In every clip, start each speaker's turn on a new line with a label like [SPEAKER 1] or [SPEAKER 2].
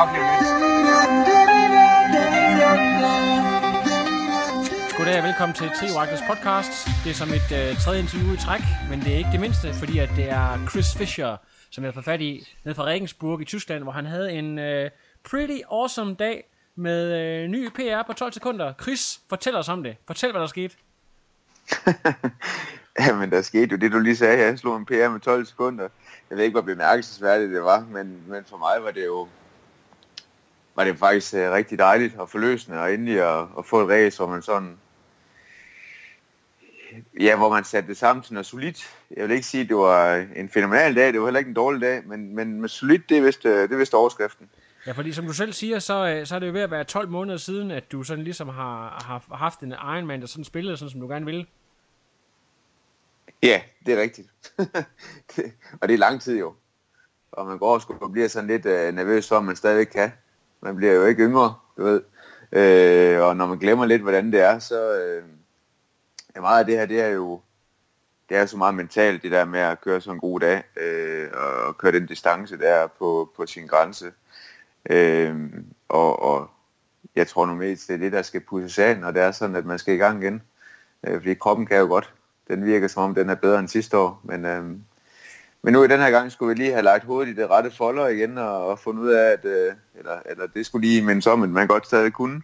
[SPEAKER 1] Er nok lidt.
[SPEAKER 2] Goddag og velkommen til Trioraklets podcast. Det er som et øh, tredje interview i træk, men det er ikke det mindste, fordi at det er Chris Fischer, som jeg har fat i nede fra Regensburg i Tyskland, hvor han havde en øh, pretty awesome dag med øh, ny PR på 12 sekunder. Chris, fortæl os om det. Fortæl, hvad der skete.
[SPEAKER 3] Jamen, der skete jo det, du lige sagde. Jeg slog en PR med 12 sekunder. Jeg ved ikke, hvor bemærkelsesværdigt det var, men, men for mig var det jo var det faktisk uh, rigtig dejligt og forløsende, og endelig at, at få et race, hvor man sådan ja, hvor man satte det sammen til noget solidt. Jeg vil ikke sige, at det var en fænomenal dag, det var heller ikke en dårlig dag, men, men med solidt, det er vist, øh, det er vist overskriften.
[SPEAKER 2] Ja, fordi som du selv siger, så, øh, så er det jo ved at være 12 måneder siden, at du sådan ligesom har, har haft en Ironman, der sådan spillede, sådan som du gerne vil.
[SPEAKER 3] Ja, det er rigtigt. og det er lang tid jo. Og man går og bliver sådan lidt øh, nervøs for, at man stadigvæk kan. Man bliver jo ikke yngre, du ved. Øh, og når man glemmer lidt, hvordan det er, så... Øh, ja, meget af det her, det er jo det er så meget mentalt, det der med at køre sådan en god dag, øh, og køre den distance der på, på sin grænse. Øh, og, og jeg tror nu mest, det er det, der skal pusses af, når det er sådan, at man skal i gang igen. Øh, fordi kroppen kan jo godt. Den virker som om, den er bedre end sidste år. Men, øh, men nu i den her gang skulle vi lige have lagt hovedet i det rette folder igen, og, og fundet ud af, at øh, eller, eller det skulle lige mindes om, at man godt stadig kunne.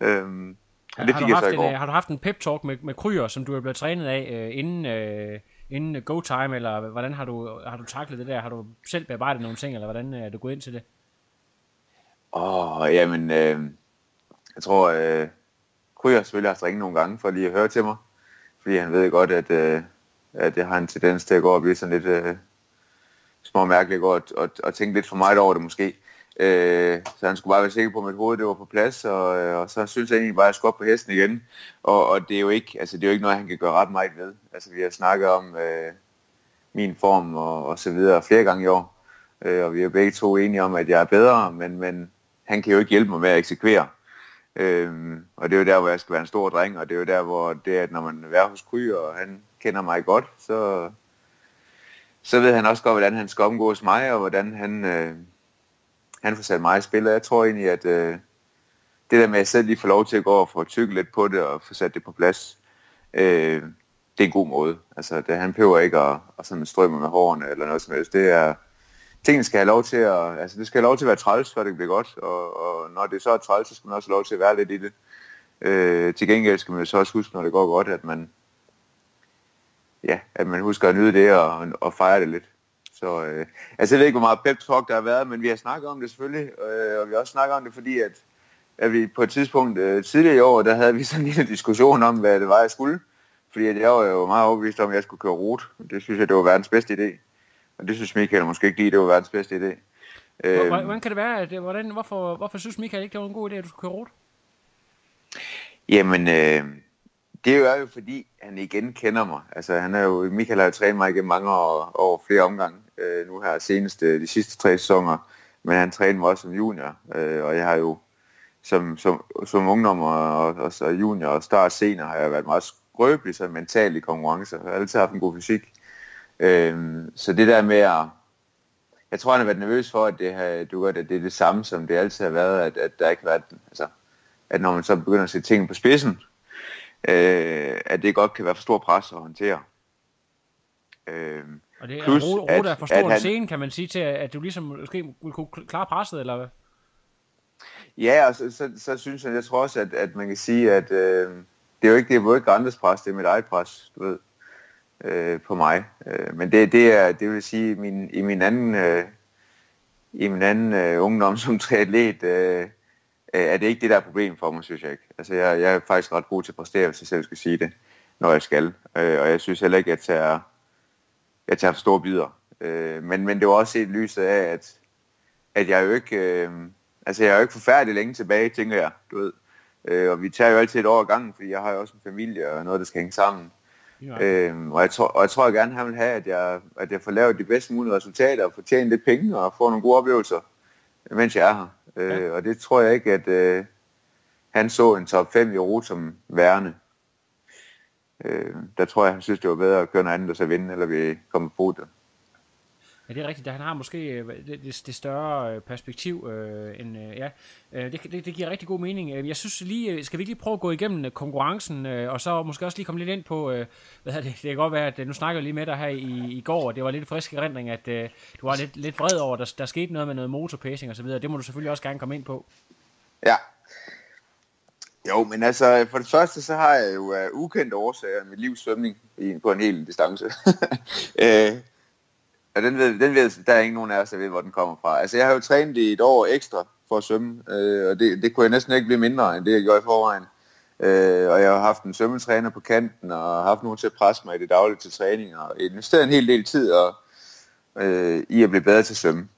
[SPEAKER 3] Øh,
[SPEAKER 2] Ja, det har, du haft en, øh, har du haft en pep-talk med, med Kryer, som du er blevet trænet af øh, inden, øh, inden go time, eller hvordan har du, har du taklet det der? Har du selv bearbejdet nogle ting, eller hvordan øh, er du gået ind til det?
[SPEAKER 3] Åh, oh, jamen, øh, jeg tror, øh, Kryer selvfølgelig har ringet nogle gange for lige at høre til mig, fordi han ved godt, at, øh, at jeg har en tendens til at gå og blive sådan lidt øh, små mærkeligt og, og, og tænke lidt for meget over det måske. Øh, så han skulle bare være sikker på, at mit hoved det var på plads, og, øh, og så synes jeg egentlig bare, at jeg skulle op på hesten igen. Og, og det, er jo ikke, altså, det er jo ikke noget, han kan gøre ret meget ved. Altså, vi har snakket om øh, min form og, og så videre flere gange i år, øh, og vi er begge to enige om, at jeg er bedre, men, men han kan jo ikke hjælpe mig med at eksekvere. Øhm, og det er jo der, hvor jeg skal være en stor dreng, og det er jo der, hvor det er, at når man er hos Kry, og han kender mig godt, så, så ved han også godt, hvordan han skal omgås mig, og hvordan han... Øh, han får sat mig i spil, og jeg tror egentlig, at øh, det der med at selv lige får lov til at gå og få tykket lidt på det og få sat det på plads, øh, det er en god måde. Altså, det, han behøver ikke at, at sådan strømme med hårene eller noget som helst. Det er, tingene skal have lov til at, altså det skal have lov til at være træls, for det bliver godt, og, og når det så er træls, så skal man også have lov til at være lidt i det. Øh, til gengæld skal man så også huske, når det går godt, at man, ja, at man husker at nyde det og, og fejre det lidt. Så øh, altså, jeg ved ikke, hvor meget pep talk der har været, men vi har snakket om det selvfølgelig, øh, og vi har også snakket om det, fordi at, at vi på et tidspunkt øh, tidligere i år, der havde vi sådan en lille diskussion om, hvad det var, jeg skulle. Fordi at jeg var jo meget overbevist om, at jeg skulle køre rute. Det synes jeg, det var verdens bedste idé. Og det synes Michael måske ikke lige, det var verdens bedste idé.
[SPEAKER 2] Øh, hvordan kan det være? At, hvordan, hvorfor, hvorfor synes Michael ikke, det var en god idé, at du skulle køre rute?
[SPEAKER 3] Jamen, øh, det er jo fordi, han igen kender mig. Altså, han er jo, Michael har jo trænet mig igennem mange år, over flere omgange øh, nu her senest de sidste tre sæsoner, men han trænede mig også som junior, øh, og jeg har jo som, som, som ungdom og, og, og junior og start senere har jeg været meget skrøbelig så mentalt i konkurrence. Jeg har altid haft en god fysik. Øh, så det der med at jeg tror, han har været nervøs for, at det, her, du gør, det, det er det samme, som det altid har været, at, at der ikke har været, altså, at når man så begynder at se ting på spidsen, øh, at det godt kan være for stor pres at håndtere.
[SPEAKER 2] Øh, og det er Plus, Rode er for stor en scene, kan man sige, til at du ligesom måske vil kunne klare presset, eller hvad?
[SPEAKER 3] Ja, og så, så, så synes jeg, jeg tror også, at, at man kan sige, at øh, det er jo ikke, det er jo ikke andres pres, det er mit eget pres, du ved. øh, på mig. Øh, men det, det er, det vil sige, min, i min anden, øh, i min anden øh, ungdom som triatlet, øh, er det ikke det, der er problem for mig, synes jeg ikke. Altså, jeg, jeg er faktisk ret god til at præstere, hvis jeg selv skal sige det, når jeg skal. Øh, og jeg synes heller ikke, at jeg tager, jeg tager for store bidder. Øh, men, men det var også set lyset af, at, at jeg jo ikke, øh, altså jeg er jo ikke forfærdelig længe tilbage, tænker jeg, du ved. Øh, og vi tager jo altid et år ad gangen, fordi jeg har jo også en familie og noget, der skal hænge sammen. Ja. Øhm, og, jeg tror, og jeg tror jeg gerne, han vil have, at jeg, at jeg får lavet de bedste mulige resultater og får tjent lidt penge og får nogle gode oplevelser, mens jeg er her. Øh, ja. Og det tror jeg ikke, at øh, han så en top 5 i rute som værende. Øh, der tror jeg, han synes, det var bedre at køre noget andet og så vinde, eller vi kommer på det.
[SPEAKER 2] Ja, det er rigtigt. Han har måske øh, det, det, det større øh, perspektiv øh, end, øh, ja. Øh, det, det, det giver rigtig god mening. Jeg synes lige, skal vi lige prøve at gå igennem konkurrencen, øh, og så måske også lige komme lidt ind på, øh, hvad det, det kan godt være, at nu snakker jeg lige med dig her i, i går, og det var lidt frisk erindring, at øh, du var lidt, lidt vred over, at der, der skete noget med noget motorpacing og så videre. Det må du selvfølgelig også gerne komme ind på.
[SPEAKER 3] Ja. Jo, men altså, for det første, så har jeg jo uh, ukendte årsager mit livs svømning på en hel distance. øh, Ja, den ved, den ved, der er ikke nogen af os, der ved, hvor den kommer fra. Altså, jeg har jo trænet i et år ekstra for at svømme, øh, og det, det kunne jeg næsten ikke blive mindre, end det jeg gjorde i forvejen. Øh, og jeg har haft en svømmetræner på kanten, og haft nogen til at presse mig i det daglige til træning, og investeret en hel del tid og, øh, i at blive bedre til at svømme.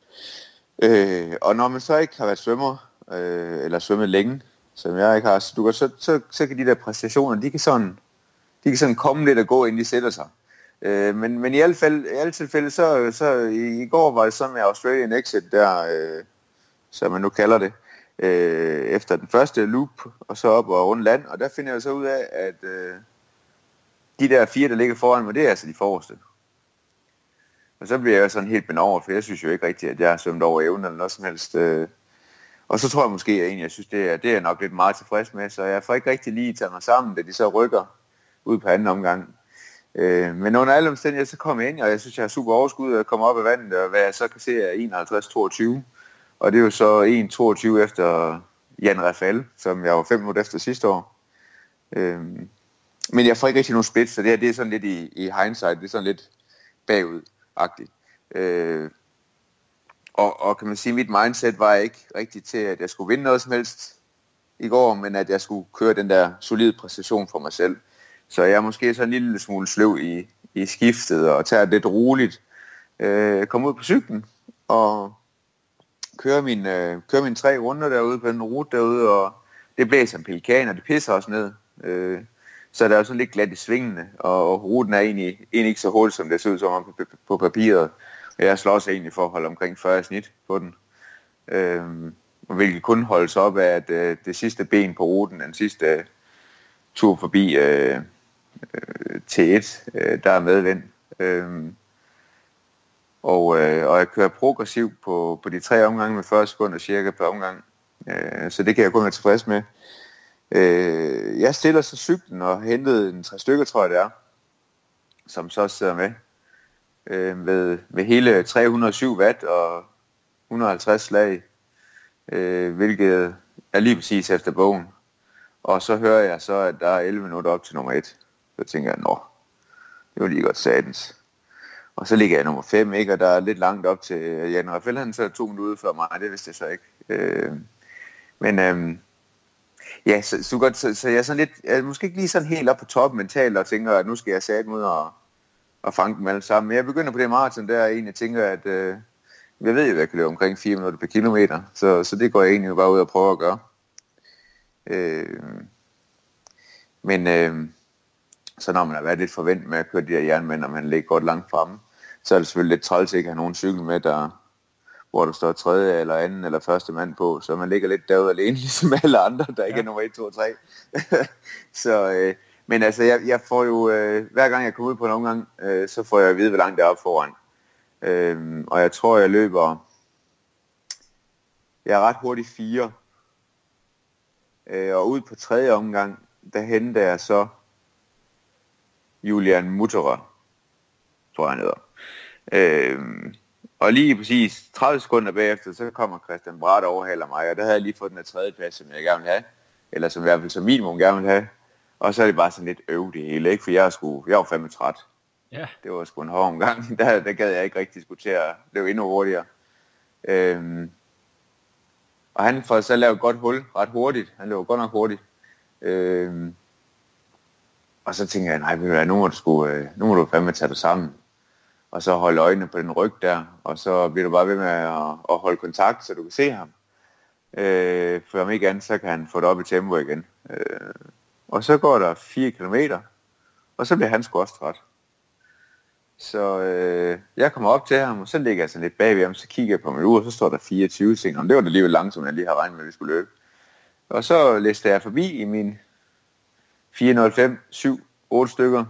[SPEAKER 3] Øh, og når man så ikke har været svømmer, øh, eller svømmet længe, som jeg ikke har, så, du kan, så, så, så kan de der præstationer, de kan sådan, de kan sådan komme lidt og gå, inden de sætter sig. Øh, men, men i alle, fald, i alle tilfælde, så, så i, i går var det så med Australian Exit der, øh, som man nu kalder det, øh, efter den første loop, og så op og rundt land, og der finder jeg så ud af, at øh, de der fire, der ligger foran mig, det er altså de forreste. Og så bliver jeg sådan helt benovet, for jeg synes jo ikke rigtigt, at jeg har svømt over evnen eller noget som helst. Øh. Og så tror jeg måske, at jeg egentlig jeg synes, det er, det er nok lidt meget tilfreds med, så jeg får ikke rigtig lige taget mig sammen, da de så rykker ud på anden omgang. Øh, men under alle omstændigheder, så kom jeg ind, og jeg synes, jeg har super overskud at komme op af vandet, og hvad jeg så kan se er 51-22. Og det er jo så 1-22 efter Jan Rafael, som jeg var 5 minutter efter sidste år. Øh, men jeg får ikke rigtig nogen split, så det her det er sådan lidt i, i hindsight, det er sådan lidt bagud-agtigt. Øh, og, og kan man sige, mit mindset var ikke rigtigt til, at jeg skulle vinde noget som helst i går, men at jeg skulle køre den der solide præstation for mig selv. Så jeg er måske så en lille smule sløv i, i skiftet og tager det lidt roligt. Øh, kommer ud på cyklen og kører min, øh, kører min tre runder derude på den rute derude, og det blæser en pelikan, og det pisser også ned. Øh, så der er sådan lidt glat i svingene, og, og ruten er egentlig, egentlig ikke så hurtig, som det ser ud som på, på papiret. Jeg slår også egentlig for at holde omkring 40 snit på den. Øh, hvilket kun holdes op af, at øh, det sidste ben på ruten, den sidste øh, tur forbi øh, øh, T1, øh, der er medvind. Øh, og, øh, og jeg kører progressivt på, på de tre omgange med 40 sekunder cirka per omgang. Øh, så det kan jeg kun være tilfreds med. Øh, jeg stiller så cyklen og hentede en tre stykker, tror jeg det er, som så sidder med. Øh, med, med hele 307 watt og 150 slag, øh, hvilket er lige præcis efter bogen. Og så hører jeg så, at der er 11 minutter op til nummer 1. Så tænker jeg, nå, det var lige godt satens. Og så ligger jeg nummer 5, ikke? og der er lidt langt op til øh, Jan Rafael, han så to minutter ude før mig, det vidste jeg så ikke. Øh, men øh, ja, så, så, godt, så, så jeg er sådan lidt, jeg er måske ikke lige sådan helt op på toppen mentalt, og tænker, at nu skal jeg sætte ud og, og fange dem alle sammen. Men jeg begynder på det maraton der, og egentlig tænker, at øh, jeg ved jo, at jeg kan løbe omkring 4 minutter per kilometer, så, så det går jeg egentlig bare ud og prøver at gøre. Øh, men øh, så når man har været lidt forventet med at køre de her jernmænd, og man ligger godt langt fremme, så er det selvfølgelig lidt træls ikke at have nogen cykel med, der, hvor der står tredje eller anden eller første mand på, så man ligger lidt derude alene, ligesom alle andre, der ikke ja. er nummer 1, 2 og 3. så, øh, men altså, jeg, jeg får jo, øh, hver gang jeg kommer ud på en omgang, øh, så får jeg at vide, hvor langt det er op foran. Øh, og jeg tror, jeg løber, jeg er ret hurtigt fire. Øh, og ud på tredje omgang, der henter jeg så Julian Mutterer, tror jeg han hedder. Øhm, og lige præcis 30 sekunder bagefter, så kommer Christian Brandt og overhaler mig, og der havde jeg lige fået den her tredje plads, som jeg gerne vil have, eller som i hvert fald som minimum gerne vil have. Og så er det bare sådan lidt øv det hele, ikke? For jeg, sgu, jeg var fandme træt.
[SPEAKER 2] Ja.
[SPEAKER 3] Det var sgu en hård omgang. Der, der gad jeg ikke rigtig diskutere. Det var endnu hurtigere. Øhm, og han får så lavet et godt hul ret hurtigt. Han løber godt nok hurtigt. Øhm, og så tænker jeg, nej, ved du hvad, nu må du, sgu, øh, nu må du fandme tage dig sammen. Og så holde øjnene på den ryg der, og så bliver du bare ved med at, at holde kontakt, så du kan se ham. Øh, for om ikke andet, så kan han få det op i tempo igen. Øh, og så går der 4 kilometer, og så bliver han sgu også træt. Så øh, jeg kommer op til ham, og så ligger jeg sådan lidt bagved ham, så kigger jeg på min ur, og så står der 24 ting. Og det var da alligevel langsomt, jeg lige har regnet med, at vi skulle løbe. Og så læste jeg forbi i min 405, 7, 8 stykker.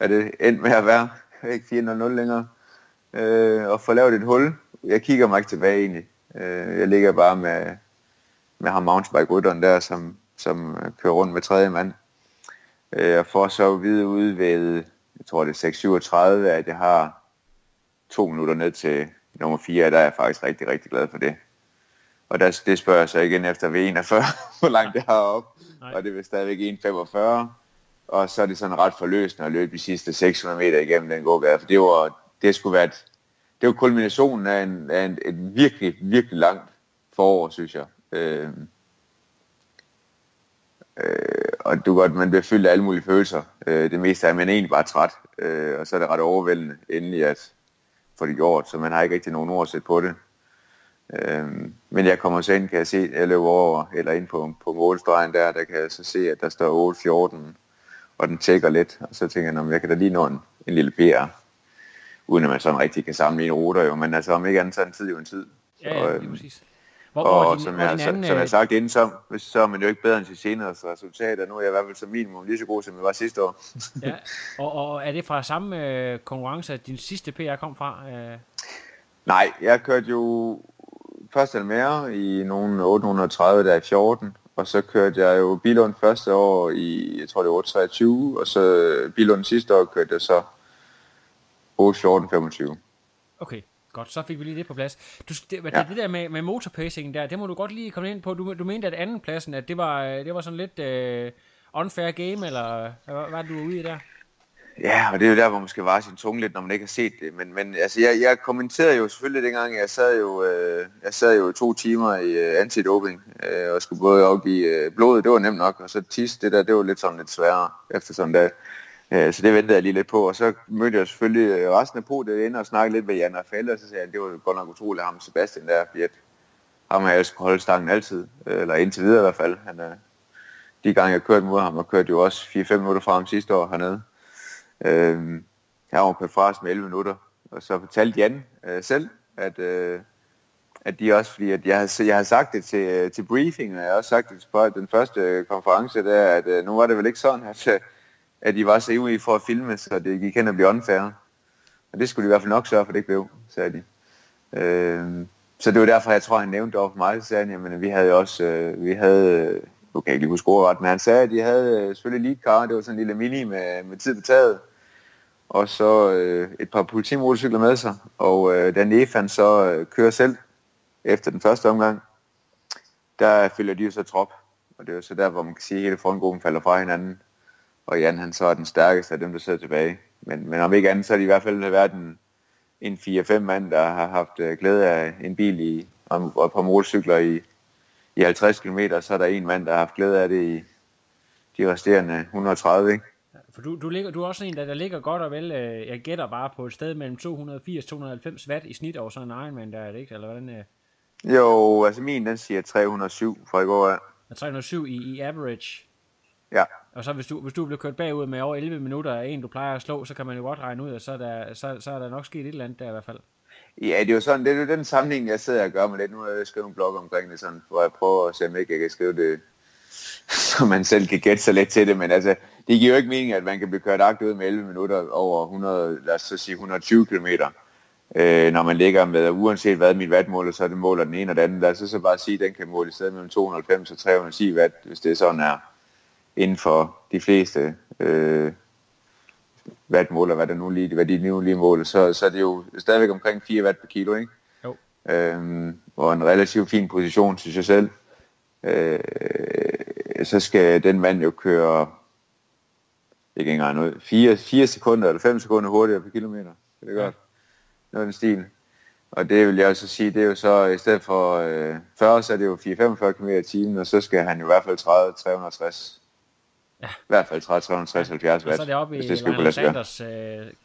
[SPEAKER 3] Er det endt med at være, ikke 400 længere. Øh, og få lavet et hul. Jeg kigger mig ikke tilbage egentlig. Øh, jeg ligger bare med, med ham mountainbike-rytteren der, som, som kører rundt med tredje mand. Øh, jeg får så videre ud ved, jeg tror det er 6.37, at jeg har to minutter ned til nummer 4, der er jeg faktisk rigtig, rigtig glad for det. Og der, det spørger jeg så igen efter ved 41, hvor langt det har op. Og det vil stadigvæk 1,45. Og så er det sådan ret forløsende at løbe de sidste 600 meter igennem den gågade. For det var, det skulle være et, det var kulminationen af, en, af en, et virkelig, virkelig langt forår, synes jeg. Øh, øh, og du godt, man bliver fyldt af alle mulige følelser. Øh, det meste er, man er egentlig bare træt. Øh, og så er det ret overvældende endelig at få det gjort, så man har ikke rigtig nogen ord at sætte på det. Øhm, men jeg kommer så ind, kan jeg se, jeg løber over, eller ind på, på målstregen der, der kan jeg så se, at der står 8.14, og den tækker lidt, og så tænker jeg, at jeg kan da lige nå en, en lille PR, uden at man sådan rigtig kan sammenligne ruter jo, men altså om ikke andet, så er en tid jo en tid.
[SPEAKER 2] Ja, ja, det er præcis.
[SPEAKER 3] Hvor, og hvor din, som, jeg, anden, som jeg har sagt inden, så, så er man jo ikke bedre end til senere resultater. Nu er jeg i hvert fald som minimum lige så god, som jeg var sidste år.
[SPEAKER 2] ja, og, og er det fra samme øh, konkurrence, at din sidste PR kom fra? Øh?
[SPEAKER 3] Nej, jeg kørte jo først mere i nogle 830 der i 14, og så kørte jeg jo Bilund første år i, jeg tror det var 823, og så Bilund sidste år kørte jeg så 814 25.
[SPEAKER 2] Okay, godt. Så fik vi lige det på plads. Du, det, ja. det der med, med motorpacingen der, det må du godt lige komme ind på. Du, du mente, at anden pladsen, at det var, det var sådan lidt uh, unfair game, eller hvad var det, du var ude i der?
[SPEAKER 3] Ja, og det er jo der, hvor man skal vare sin tunge lidt, når man ikke har set det. Men, men altså, jeg, jeg kommenterede jo selvfølgelig dengang, jeg sad jo, øh, jeg sad jo to timer i øh, antidoping, øh, og skulle både afgive øh, blodet, det var nemt nok, og så tis, det der, det var lidt sådan lidt sværere efter sådan der. Øh, så det ventede jeg lige lidt på, og så mødte jeg selvfølgelig øh, resten af på det ind og snakkede lidt med Jan Rafael, og så sagde jeg, at det var godt nok utroligt, ham Sebastian der, fordi at ham har jeg skulle holde stangen altid, øh, eller indtil videre i hvert fald. Han, øh, de gange jeg kørte mod ham, og kørte jo også 4-5 minutter fra ham sidste år hernede. Øh, jeg var på fras med 11 minutter, og så fortalte Jan øh, selv, at, øh, at de også, fordi at jeg, havde, jeg havde sagt det til, øh, til briefing, og jeg har også sagt det til den første øh, konference, der, at øh, nu var det vel ikke sådan, at, øh, at de var så ivrige for at filme, så det gik hen og blive unfair. Og det skulle de i hvert fald nok sørge for, det ikke blev, sagde de. Øh, så det var derfor, jeg tror, han nævnte det over for mig, så sagde han, jamen, vi havde også, øh, vi havde, nu kan jeg ikke lige huske ret, men han sagde, at de havde øh, selvfølgelig lead kar, det var sådan en lille mini med, med tid på taget, og så øh, et par politimotorcykler med sig, og øh, da Nefan så øh, kører selv efter den første omgang, der følger de jo så trop, og det er jo så der, hvor man kan sige, at hele frontgruppen falder fra hinanden, og Jan han så er den stærkeste af dem, der sidder tilbage. Men, men om ikke andet, så er det i hvert fald været en, en 4-5 mand, der har haft øh, glæde af en bil i, og, og et par motorcykler i, i 50 km, så er der en mand, der har haft glæde af det i de resterende 130, ikke?
[SPEAKER 2] For du, du, ligger, du er også en, der, der ligger godt og vel, øh, jeg gætter bare på et sted mellem 280-290 watt i snit over sådan en Ironman, der er det ikke? Eller hvordan? Øh?
[SPEAKER 3] Jo, altså min, den siger 307 fra i går af.
[SPEAKER 2] Ja. 307 i, i average?
[SPEAKER 3] Ja.
[SPEAKER 2] Og så hvis du, hvis du bliver kørt bagud med over 11 minutter af en, du plejer at slå, så kan man jo godt regne ud, at så er der, så, så er der nok sket et eller andet der i hvert fald.
[SPEAKER 3] Ja, det er jo sådan, det er jo den sammenhæng, jeg sidder og gør med lidt. Nu har jeg skrevet en blog omkring det, sådan, hvor jeg prøver at se, om ikke jeg kan skrive det, så man selv kan gætte sig lidt til det, men altså, det giver jo ikke mening, at man kan blive kørt agt ud med 11 minutter over 100, lad os så sige 120 km, øh, når man ligger med, uanset hvad mit wattmåler, så er det måler den ene og den anden. Lad os så bare sige, at den kan måle i stedet mellem 290 og 310 watt, hvis det sådan er inden for de fleste øh, wattmåler, hvad, der nu lige, hvad de nu lige måler, så, så er det jo stadigvæk omkring 4 watt per kilo, ikke?
[SPEAKER 2] Jo.
[SPEAKER 3] Øhm, og en relativt fin position, synes jeg selv. Øh, så skal den mand jo køre ikke engang noget, 4, 4 sekunder eller 5 sekunder hurtigere per kilometer. Det er godt. Noget den stil. Og det vil jeg også sige, det er jo så, i stedet for øh, 40, så er det jo 4-45 km i timen, og så skal han jo i hvert fald 30 360 Ja. I hvert fald 30, 360, 70 watt.
[SPEAKER 2] Og så er det oppe i Lionel Sanders uh,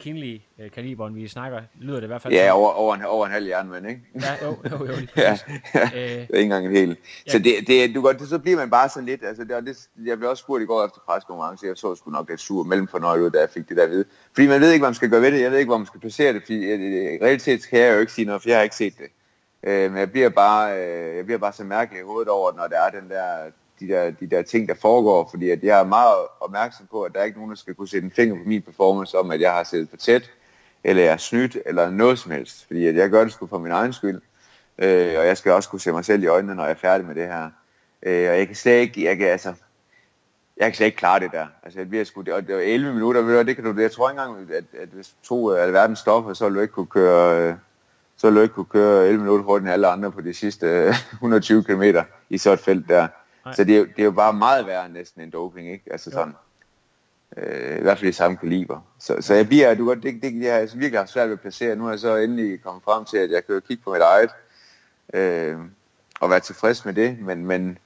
[SPEAKER 2] Kinley uh, kaliberen, vi snakker, lyder det i hvert fald.
[SPEAKER 3] Ja, over, over, en, over en halv jernmand, ikke?
[SPEAKER 2] ja, jo, jo, jo.
[SPEAKER 3] ja, ja, øh, det er ikke engang en hel. Ja. Så, det, det, du godt, det, så bliver man bare sådan lidt, altså det, det, jeg blev også spurgt i går efter preskonkurrence, jeg så sgu nok lidt sur mellem for ud, da jeg fik det der ved. Fordi man ved ikke, hvad man skal gøre ved det, jeg ved ikke, hvor man skal placere det, fordi i realitet kan jeg jo ikke sige noget, for jeg har ikke set det. Øh, men jeg bliver bare, øh, jeg bliver bare så mærkelig i hovedet over, når der er den der de der, de der ting, der foregår, fordi at jeg er meget opmærksom på, at der er ikke nogen, der skal kunne sætte en finger på min performance om, at jeg har siddet for tæt, eller jeg er snydt, eller noget som helst. Fordi at jeg gør det sgu for min egen skyld, øh, og jeg skal også kunne se mig selv i øjnene, når jeg er færdig med det her. Øh, og jeg kan slet ikke, jeg kan, altså, jeg kan slet ikke klare det der. Altså, jeg bliver sgu, det, og det var 11 minutter, det kan du, jeg tror ikke engang, at, at hvis to af alverdens stoffer, så ville du ikke kunne køre, øh, så ville du ikke kunne køre 11 minutter hurtigere end alle andre på de sidste øh, 120 km i så et felt der. Nej. Så det er, jo, det er jo bare meget værre næsten en doping, ikke? Altså sådan, øh, i hvert fald i samme kaliber. Så, så jeg bliver, du godt, det, det, jeg har virkelig haft svært ved at placere. Nu er jeg så endelig kommet frem til, at jeg kan kigge på mit eget, øh, og være tilfreds med det, men, men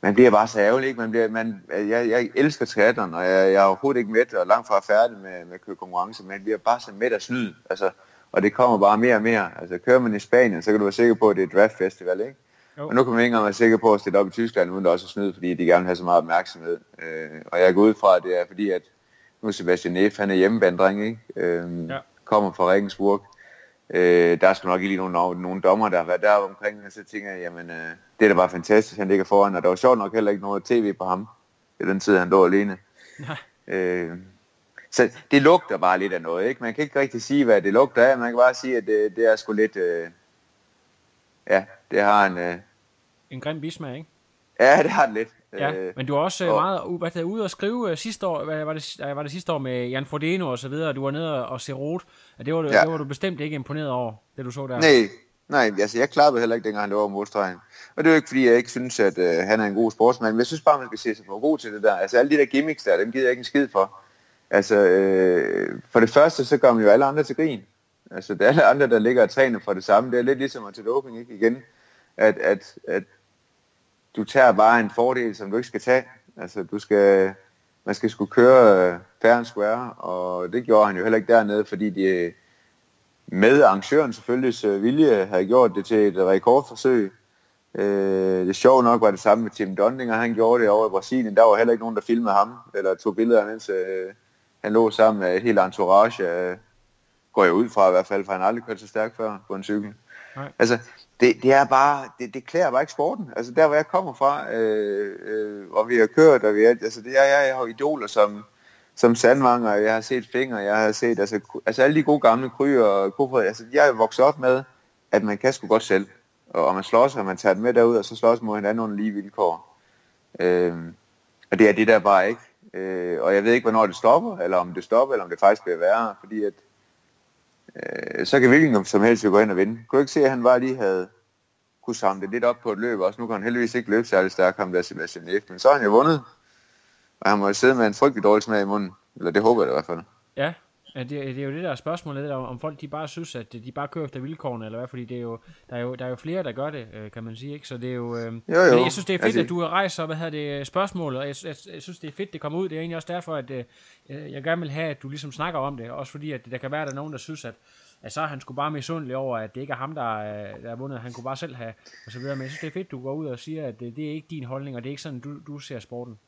[SPEAKER 3] man bliver bare så ærgerlig, ikke? Man bliver, man, jeg, jeg elsker triathlon, og jeg, jeg er overhovedet ikke med, og langt fra færdig med, med at køre konkurrence, men jeg bliver bare så med at snyde, altså, og det kommer bare mere og mere. Altså, kører man i Spanien, så kan du være sikker på, at det er draft festival, ikke? Jo. Og nu kan man ikke engang være sikker på at stille op i Tyskland, uden der også er snyd, fordi de gerne vil have så meget opmærksomhed. Øh, og jeg går ud fra, at det er fordi, at nu Sebastian Neff, han er hjemmebandring, ikke? Øh, ja. kommer fra Regensburg. Øh, der skal nok ikke lige nogen, nogen dommer, der har været der omkring, og så tænker jeg, jamen, øh, det er da bare fantastisk, han ligger foran, og der var sjovt nok heller ikke noget tv på ham, i den tid, han lå alene. Ja. Øh, så det lugter bare lidt af noget, ikke? Man kan ikke rigtig sige, hvad det lugter af, man kan bare sige, at det, det er sgu lidt... Øh, ja, det har en... Øh...
[SPEAKER 2] En grim bismag, ikke?
[SPEAKER 3] Ja, det har det lidt.
[SPEAKER 2] Ja, øh, men du er også og... meget hvad det, ude at skrive uh, sidste år, hvad var det, var det sidste år med Jan Frodeno og så videre, du var nede og se rot. Det var, ja. det var du bestemt ikke imponeret over, det du så der.
[SPEAKER 3] Nej, nej altså jeg klappede heller ikke, dengang han lå over målstregen. Og det er jo ikke, fordi jeg ikke synes, at uh, han er en god sportsmand, men jeg synes bare, man skal se sig for god til det der. Altså alle de der gimmicks der, dem gider jeg ikke en skid for. Altså, øh, for det første, så gør man jo alle andre til grin. Altså, det er alle andre, der ligger og træner for det samme. Det er lidt ligesom at tage doping, ikke? Igen, at, at, at du tager bare en fordel, som du ikke skal tage. Altså, du skal, man skal skulle køre uh, fair and square, og det gjorde han jo heller ikke dernede, fordi de med arrangøren selvfølgelig vilje havde gjort det til et rekordforsøg. Uh, det sjove nok var det samme med Tim Dondinger, han gjorde det over i Brasilien. Der var heller ikke nogen, der filmede ham, eller tog billeder, mens uh, han lå sammen med et helt entourage. Uh, går jeg ud fra i hvert fald, for han har aldrig kørt så stærkt før på en cykel. Nej. Altså, det, det er bare, det, det klæder bare ikke sporten. Altså der, hvor jeg kommer fra, øh, øh, og vi har kørt, og vi er, altså det er, jeg, jeg har idoler som, som Sandvanger, jeg har set Finger, jeg har set, altså, altså alle de gode gamle kryer og Kofod, altså jeg er vokset op med, at man kan sgu godt selv. Og, og man slår sig, og man tager det med derud, og så slås mod hinanden under lige vilkår. Øh, og det er det der bare ikke. Øh, og jeg ved ikke, hvornår det stopper, eller om det stopper, eller om det faktisk bliver værre, fordi at så kan hvilken som helst jo gå ind og vinde. Kunne ikke se, at han bare lige havde kunne samle det lidt op på et løb også. Nu kan han heldigvis ikke løbe særlig stærkt, ham der Sebastian F. Men så har han jo vundet. Og han må jo sidde med en frygtelig dårlig smag i munden. Eller det håber jeg i hvert fald.
[SPEAKER 2] Ja, Ja, det, det er jo det der spørgsmål, der, om folk de bare synes, at de bare kører efter vilkårene, eller hvad, fordi det er jo, der, er jo, der er jo flere, der gør det, øh, kan man sige, ikke? Så det er jo... Øh, jo, jo. jeg synes, det er fedt, altså, at du rejser, hvad hedder det, spørgsmålet, og jeg, jeg, jeg, synes, det er fedt, det kommer ud. Det er egentlig også derfor, at øh, jeg gerne vil have, at du ligesom snakker om det, også fordi, at der kan være, at der er nogen, der synes, at, at så er han skulle bare misundelig over, at det ikke er ham, der, øh, der er vundet, han kunne bare selv have, og så videre. Men jeg synes, det er fedt, du går ud og siger, at det, det er ikke din holdning, og det er ikke sådan, du, du ser sporten.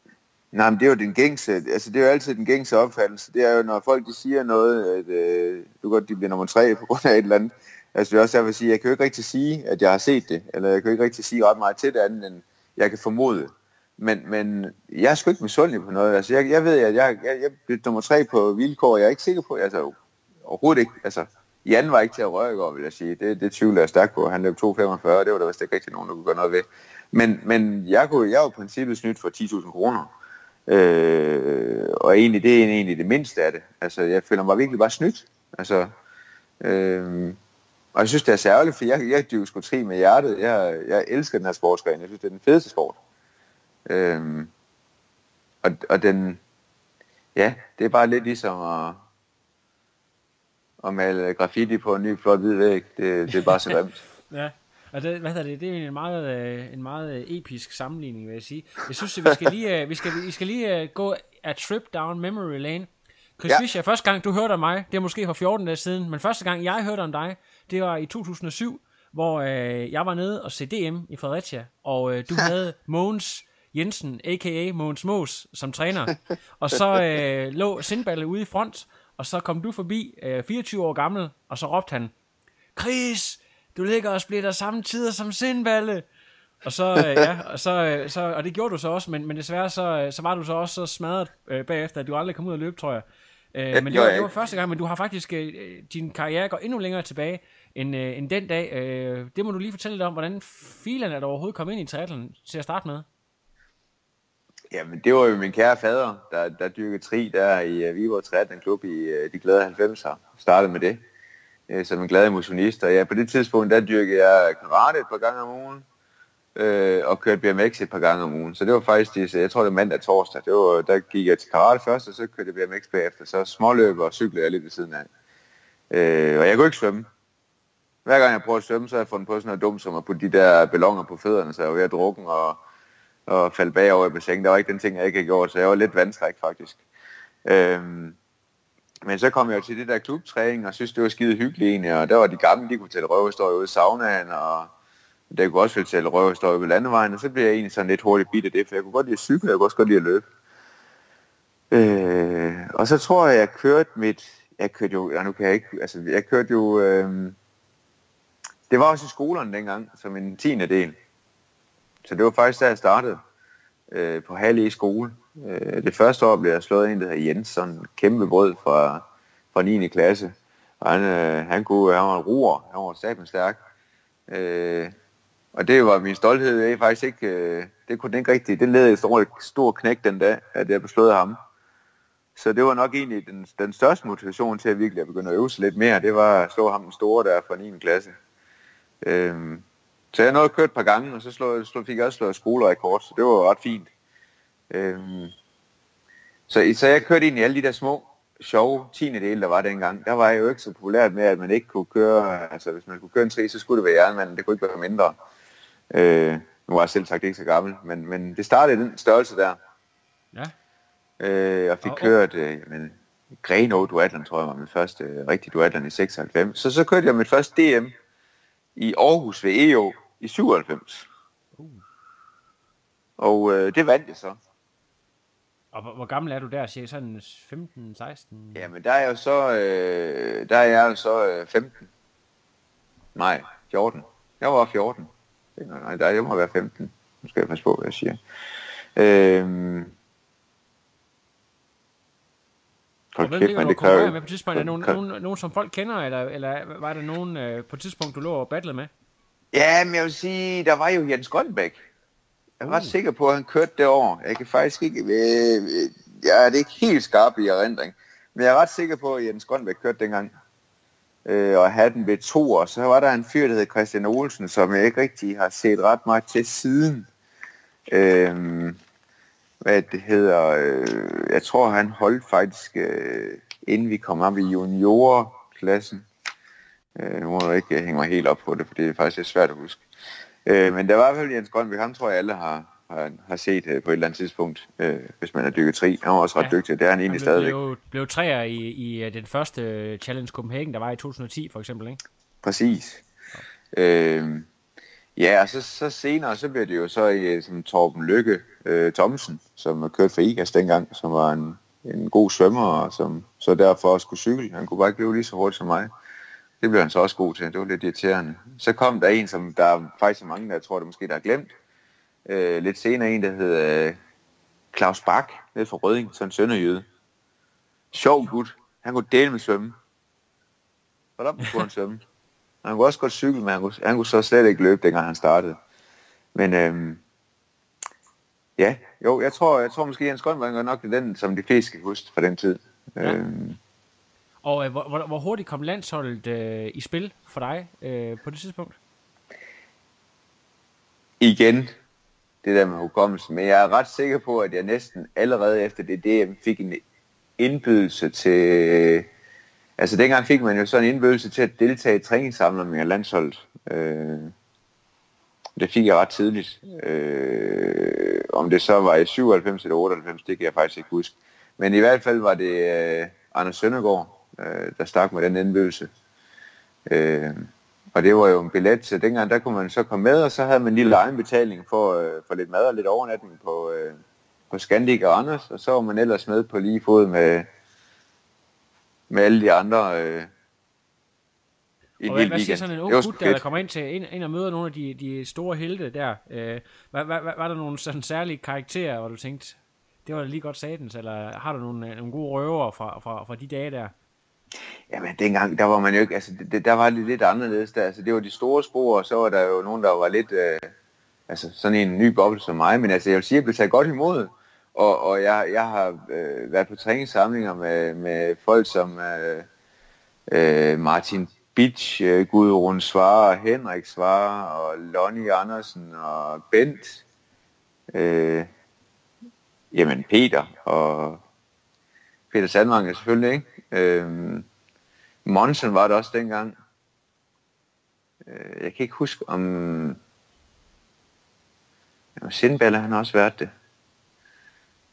[SPEAKER 3] Nej, men det er jo den gængse, altså det er jo altid den gængse opfattelse. Det er jo, når folk de siger noget, at øh, du godt, de bliver nummer tre på grund af et eller andet. Altså det er også derfor at sige, jeg kan jo ikke rigtig sige, at jeg har set det, eller jeg kan jo ikke rigtig sige ret meget til det andet, end jeg kan formode. Men, men jeg er sgu ikke misundelig på noget. Altså jeg, jeg ved, at jeg, jeg, jeg blev nummer tre på vilkår, jeg er ikke sikker på, altså overhovedet ikke. Altså Jan var ikke til at røre i går, vil jeg sige. Det, det tvivler jeg stærkt på. Han løb 2.45, det var der vist ikke rigtig nogen, der kunne gøre noget ved. Men, men jeg, kunne, jeg var i princippet snydt for 10.000 kroner. Øh, og egentlig, det er egentlig det mindste af det. Altså, jeg føler mig virkelig bare snydt. Altså, øh, og jeg synes, det er særligt, for jeg, jeg dykker sgu tri med hjertet. Jeg, jeg elsker den her sportsgren. Jeg synes, det er den fedeste sport. Øh, og, og den, ja, det er bare lidt ligesom at, at male graffiti på en ny flot hvid væg. Det, det er bare så grimt.
[SPEAKER 2] Ja. Og det, hvad hedder det, det er en meget, øh, en meget øh, episk sammenligning, vil jeg sige. Jeg synes, at vi skal lige, øh, vi skal, vi skal lige øh, gå a trip down memory lane. Chris ja.
[SPEAKER 3] Ja.
[SPEAKER 2] Fischer, første gang du hørte om mig, det er måske for 14 dage siden, men første gang jeg hørte om dig, det var i 2007, hvor øh, jeg var nede og se DM i Fredericia, og øh, du havde Mogens Jensen, a.k.a. Mogens Mås, som træner. Og så øh, lå Sindballe ude i front, og så kom du forbi, øh, 24 år gammel, og så råbte han, Chris, du ligger og splitter samme tider som Sindballe. Og så, øh, ja, og, så, øh, så, og det gjorde du så også, men, men desværre så, øh, så var du så også så smadret øh, bagefter, at du aldrig kom ud og løbe, tror jeg. Øh, men det var, det var første gang, men du har faktisk, øh, din karriere går endnu længere tilbage end, øh, end den dag. Øh, det må du lige fortælle lidt om, hvordan filen er der overhovedet kom ind i triathlon til at starte med.
[SPEAKER 3] Jamen, det var jo min kære fader, der, der dyrkede tri der i uh, Viborg Triathlon Klub i uh, de glade 90'er. Startede med det uh, som en glad motionist. Og ja, på det tidspunkt, der dyrkede jeg karate et par gange om ugen, uh, og kørte BMX et par gange om ugen. Så det var faktisk, de, jeg tror det var mandag og torsdag, det var, der gik jeg til karate først, og så kørte jeg BMX bagefter. Så småløb og cyklede jeg lidt ved siden af. Uh, og jeg kunne ikke svømme. Hver gang jeg prøvede at svømme, så har jeg fundet på sådan noget dumt, som at putte de der ballonger på fødderne, så jeg var ved at drukken og, og falde bagover i bassinet. Der var ikke den ting, jeg ikke havde gjort, så jeg var lidt vandstræk faktisk. Øhm, men så kom jeg til det der klubtræning, og synes, det var skide hyggeligt egentlig, og der var de gamle, de kunne tælle røverhistorier ude i saunaen, og der kunne også tælle røvhistorier ude på landevejen, og så blev jeg egentlig sådan lidt hurtigt bit af det, for jeg kunne godt lide at cykle, jeg kunne også godt lide at løbe. Øh, og så tror jeg, jeg kørte mit, jeg kørte jo, ja, nu kan jeg ikke, altså jeg kørte jo, øh, det var også i skolerne dengang, som en tiende del. Så det var faktisk da jeg startede øh, på Halle i skole. Øh, det første år blev jeg slået af en, der hedder Jens, sådan en kæmpe brød fra, fra 9. klasse. Og han, øh, han, kunne, han var en roer, han var staben stærk. Øh, og det var min stolthed, jeg faktisk ikke, øh, det kunne den ikke rigtigt, det led et stort, stor knæk den dag, at jeg blev slået af ham. Så det var nok egentlig den, den største motivation til at virkelig at begynde at øve sig lidt mere, det var at slå ham den store der fra 9. klasse. Øhm, så jeg nåede at køre et par gange, og så slå, slå, fik jeg også slået skolerekord, så det var ret fint. Øhm, så, så jeg kørte egentlig alle de der små, sjove tiende dele, der var dengang. Der var jeg jo ikke så populært med, at man ikke kunne køre, altså hvis man kunne køre en tri, så skulle det være jernmanden, det kunne ikke være mindre. Øh, nu var jeg selv sagt ikke så gammel, men, men det startede i den størrelse der.
[SPEAKER 2] Ja.
[SPEAKER 3] Øh, jeg fik
[SPEAKER 2] Og-
[SPEAKER 3] kørt, øh, men Greno duatlon, tror jeg var min første øh, rigtige duatlon i 96. Så så kørte jeg mit første DM i Aarhus ved EO i 97. Og øh, det vandt jeg så.
[SPEAKER 2] Og hvor, hvor gammel er du der, siger Sådan 15, 16?
[SPEAKER 3] Jamen der er jeg jo så, øh, der er jeg jo så øh, 15. Nej, 14. Jeg var 14. Nej, nej, der, jeg må være 15. Nu skal jeg passe på, hvad jeg siger. Øhm,
[SPEAKER 2] Og
[SPEAKER 3] Hold
[SPEAKER 2] hvem
[SPEAKER 3] kæft,
[SPEAKER 2] du
[SPEAKER 3] det
[SPEAKER 2] og
[SPEAKER 3] kan
[SPEAKER 2] med på tidspunkt? Er der nogen, nogen, nogen, som folk kender, eller, eller var der nogen øh, på et tidspunkt, du lå og battlede med?
[SPEAKER 3] Ja, men jeg vil sige, der var jo Jens Grønbæk. Jeg er ret sikker på, at han kørte det år. Jeg kan faktisk ikke... Øh, øh, jeg er det ikke helt skarp i erindring. Men jeg er ret sikker på, at Jens Grønbæk kørte dengang. Øh, og havde den ved to år. Så var der en fyr, der hed Christian Olsen, som jeg ikke rigtig har set ret meget til siden. Øh, hvad det hedder... Øh, jeg tror, han holdt faktisk, øh, inden vi kom op i juniorklassen. Øh, nu må du ikke hænge mig helt op på det, for det er faktisk lidt svært at huske. Øh, men der var i hvert fald Jens Grønbæk, ham tror jeg alle har, har, har set øh, på et eller andet tidspunkt, øh, hvis man er dykket tri. Han var også ret Ja. dygtig, det er han
[SPEAKER 2] Han
[SPEAKER 3] egentlig
[SPEAKER 2] blev,
[SPEAKER 3] stadigvæk.
[SPEAKER 2] blev, blev træer i, i øh, den første øh, Challenge Copenhagen, der var i 2010 for eksempel, ikke?
[SPEAKER 3] Præcis. Øh, ja, og så, så senere, så blev det jo så øh, i, som Torben Lykke øh, Thomsen, som kørte for IGAS dengang, som var en, en god svømmer, og som så derfor også kunne cykle. Han kunne bare ikke blive lige så hurtigt som mig. Det blev han så også god til. Det var lidt irriterende. Så kom der en, som der er faktisk er mange, der jeg tror, det måske der har glemt. Øh, lidt senere en, der hed øh, Claus Bak, nede fra Rødding, sådan en sønderjyde. Sjov gut. Han kunne dele med svømme. Hvordan kunne han svømme? Han kunne også godt cykle, men han kunne, han kunne så slet ikke løbe, dengang han startede. Men øhm, ja, jo, jeg tror, jeg tror måske, Jens Grønberg er nok den, som de fleste kan huske fra den tid.
[SPEAKER 2] Ja.
[SPEAKER 3] Øhm,
[SPEAKER 2] Og øh, hvor, hvor, hvor hurtigt kom landsholdet øh, i spil for dig øh, på det tidspunkt?
[SPEAKER 3] igen, det der med hukommelsen, men jeg er ret sikker på, at jeg næsten allerede efter det DM fik en indbydelse til... Altså dengang fik man jo sådan en indbydelse til at deltage i træningssamlinger af landsholdet. Øh, det fik jeg ret tidligt. Øh, om det så var i 97 eller 98, det kan jeg faktisk ikke huske. Men i hvert fald var det øh, Anders Søndergaard, øh, der stak med den indbydelse. Øh, og det var jo en billet, så dengang der kunne man så komme med, og så havde man en lille egenbetaling for, øh, for lidt mad og lidt overnatning på, øh, på Scandic og Anders, og så var man ellers med på lige fod med, med alle de andre øh,
[SPEAKER 2] i og hvad, hvad siger sådan en ung gut, der, der kommer ind til ind, ind og møder nogle af de, de store helte der? Øh, hvad, hvad, var der nogle sådan særlige karakterer, hvor du tænkte, det var da lige godt satans, eller har du nogle, nogle gode røver fra, fra, fra de dage der?
[SPEAKER 3] Jamen dengang, der var man jo ikke, altså det, der var det lidt anderledes der, altså det var de store spor, og så var der jo nogen, der var lidt, øh, altså sådan en ny boble som mig, men altså jeg vil sige, jeg blev taget godt imod, og, og jeg, jeg har øh, været på træningssamlinger med, med folk som øh, øh, Martin Bitch, øh, Gudrun Svare, Henrik Svare, og Lonnie Andersen, og Bent, øh, jamen Peter, og Peter Sandvang selvfølgelig, ikke? Øh, Monsen var det også dengang. Øh, jeg kan ikke huske om... Ja, Sindballer, han har også været det.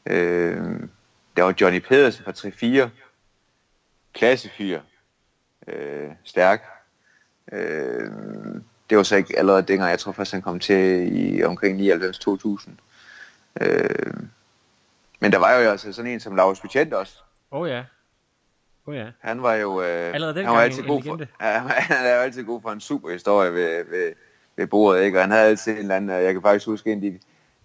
[SPEAKER 3] Øh, der var Johnny Pedersen fra 3-4. Klassefyr. Øh, stærk. Øh, det var så ikke allerede dengang, jeg tror først han kom til i omkring 99-2000. Øh, men der var jo altså sådan en som Lars Betjent også.
[SPEAKER 2] Oh ja. Oh ja.
[SPEAKER 3] Han var jo øh, han var altid god for, ja, han er jo altid god for en super historie ved, ved, ved bordet, ikke? Og han havde altid en eller anden, jeg kan faktisk huske en af de,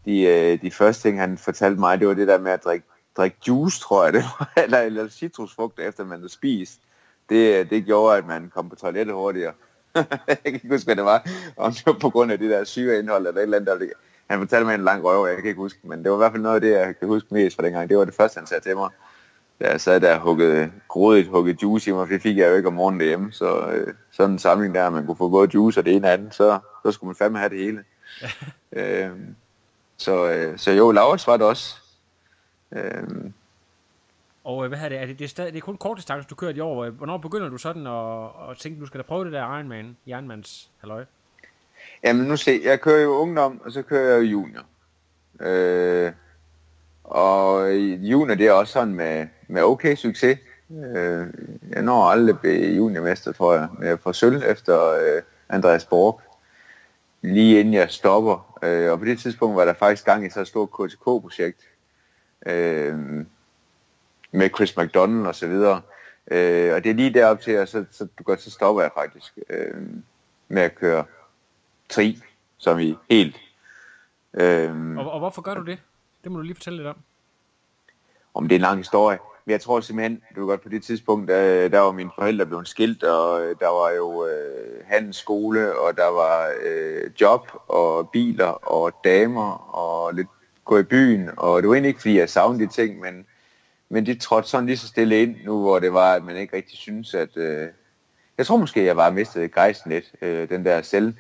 [SPEAKER 3] de, øh, de første ting, han fortalte mig, det var det der med at drikke, drikke juice, tror jeg det var, eller, eller citrusfrugt, efter man havde spist. Det, det gjorde, at man kom på toilettet hurtigere. jeg kan ikke huske, hvad det var. Om det var på grund af det der syreindhold, eller et eller andet, der han fortalte mig en lang røv, jeg kan ikke huske, men det var i hvert fald noget af det, jeg kan huske mest fra dengang. Det var det første, han sagde til mig da jeg sad der og huggede, grådigt hugget juice i mig, for det fik jeg jo ikke om morgenen derhjemme. Så øh, sådan en samling der, man kunne få både juice og det ene og andet, så, så skulle man fandme have det hele. øh, så, øh, så jo, Laurits var det også. Øh,
[SPEAKER 2] og øh, hvad er det? Er det, det, er stadig, det er kun kort distance, du kører i år. Hvornår begynder du sådan at, at tænke, du skal da prøve det der Ironman, Jernmans halløj?
[SPEAKER 3] Jamen nu se, jeg kører jo ungdom, og så kører jeg jo junior. Øh, og junior, det er også sådan med, med okay succes. Øh, jeg når aldrig blive juniormester, tror jeg. Men jeg får sølv efter øh, Andreas Borg. Lige inden jeg stopper. Øh, og på det tidspunkt var der faktisk gang i så et stort KTK-projekt. Øh, med Chris McDonald og så videre. Øh, og det er lige derop til, at så, så, du godt, så stopper jeg faktisk øh, med at køre tri, som i helt.
[SPEAKER 2] Øh, og, og hvorfor gør du det? Det må du lige fortælle lidt om.
[SPEAKER 3] Om det er en lang historie. Men jeg tror simpelthen, du godt på det tidspunkt, der, der var mine forældre blevet skilt, og øh, der var jo øh, hans skole, og der var øh, job, og biler, og damer, og lidt gå i byen, og det var egentlig ikke, fordi jeg savnede de ting, men, men det trådte sådan lige så stille ind nu, hvor det var, at man ikke rigtig synes, at... Øh, jeg tror måske, jeg var mistet gejsten lidt, øh, den der selv,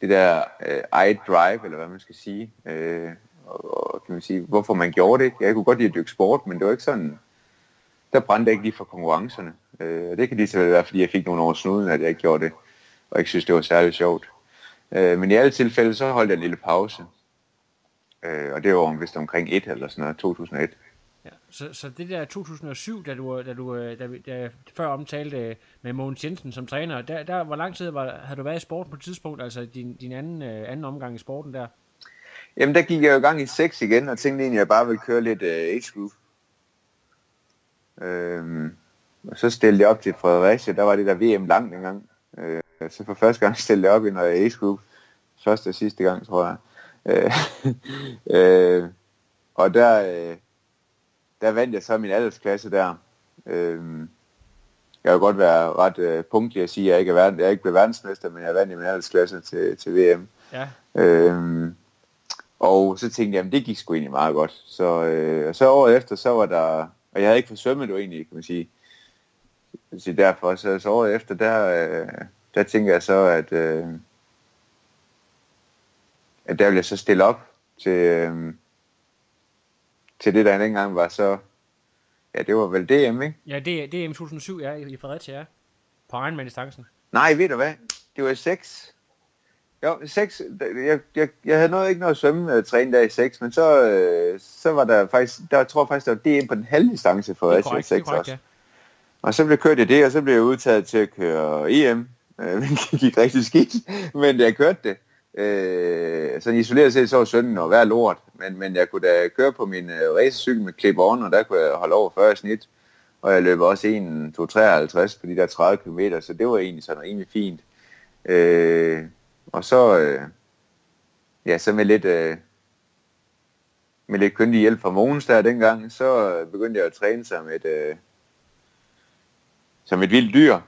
[SPEAKER 3] det der øh, I drive, eller hvad man skal sige. Øh, og, og kan man sige, hvorfor man gjorde det. Jeg kunne godt lide at dykke sport, men det var ikke sådan, der brændte jeg ikke lige for konkurrencerne. Øh, det kan lige så vel være, fordi jeg fik nogle år snuden, at jeg ikke gjorde det, og ikke synes, det var særlig sjovt. Øh, men i alle tilfælde, så holdt jeg en lille pause. Øh, og det var vist omkring et eller sådan noget, 2001.
[SPEAKER 2] Ja, så, så det der 2007, da du, da du øh, da, da, før omtalte med Mogens Jensen som træner, der, der hvor lang tid var, havde du været i sport på et tidspunkt, altså din, din anden, øh, anden omgang i sporten der?
[SPEAKER 3] Jamen, der gik jeg jo i gang i 6 igen, og tænkte egentlig, at jeg bare ville køre lidt uh, age group. Øhm, og så stillede jeg op til Fredericia, der var det der VM langt engang. Øh, så for første gang stillede jeg op i noget age group. Første og sidste gang, tror jeg. Øh, øh, og der, øh, der vandt jeg så min aldersklasse der. Øh, jeg vil godt være ret øh, punktlig at sige, at jeg ikke er, verden, jeg er ikke blevet verdensmester, men jeg vandt i min aldersklasse til, til VM. Ja. Øh, og så tænkte jeg, at det gik sgu egentlig meget godt. Så, øh, så året efter, så var der, og jeg havde ikke forsømmet det egentlig, kan man sige. Så derfor, så, så året efter, der, øh, der tænkte jeg så, at, øh, at der ville jeg så stille op til, øh, til det, der engang var så Ja, det var vel DM, ikke?
[SPEAKER 2] Ja, det, det er M2007, ja, i Fredericia, ja. På Ironman-distancen.
[SPEAKER 3] Nej, ved du hvad? Det var i 6. Jo, 6. Jeg, jeg, jeg havde noget, ikke noget svømme uh, træne der i 6, men så, uh, så var der faktisk, der jeg tror faktisk, der var DM på den halve distance for
[SPEAKER 2] korrekt,
[SPEAKER 3] 6
[SPEAKER 2] det er korrekt,
[SPEAKER 3] også.
[SPEAKER 2] ja.
[SPEAKER 3] Og så blev jeg kørt i det, og så blev jeg udtaget til at køre EM. Øh, det gik rigtig skidt, men jeg kørte det, øh, sådan isoleret set, så var sønnen og hver lort. Men, men jeg kunne da køre på min øh, racercykel med clip on, og der kunne jeg holde over 40 i snit. Og jeg løb også 1.253 på de der 30 km, så det var egentlig sådan rimelig fint. Øh, og så, øh, ja, så med lidt, øh, med lidt kyndig hjælp fra Mogens der dengang, så øh, begyndte jeg at træne som et, øh, som et vildt dyr.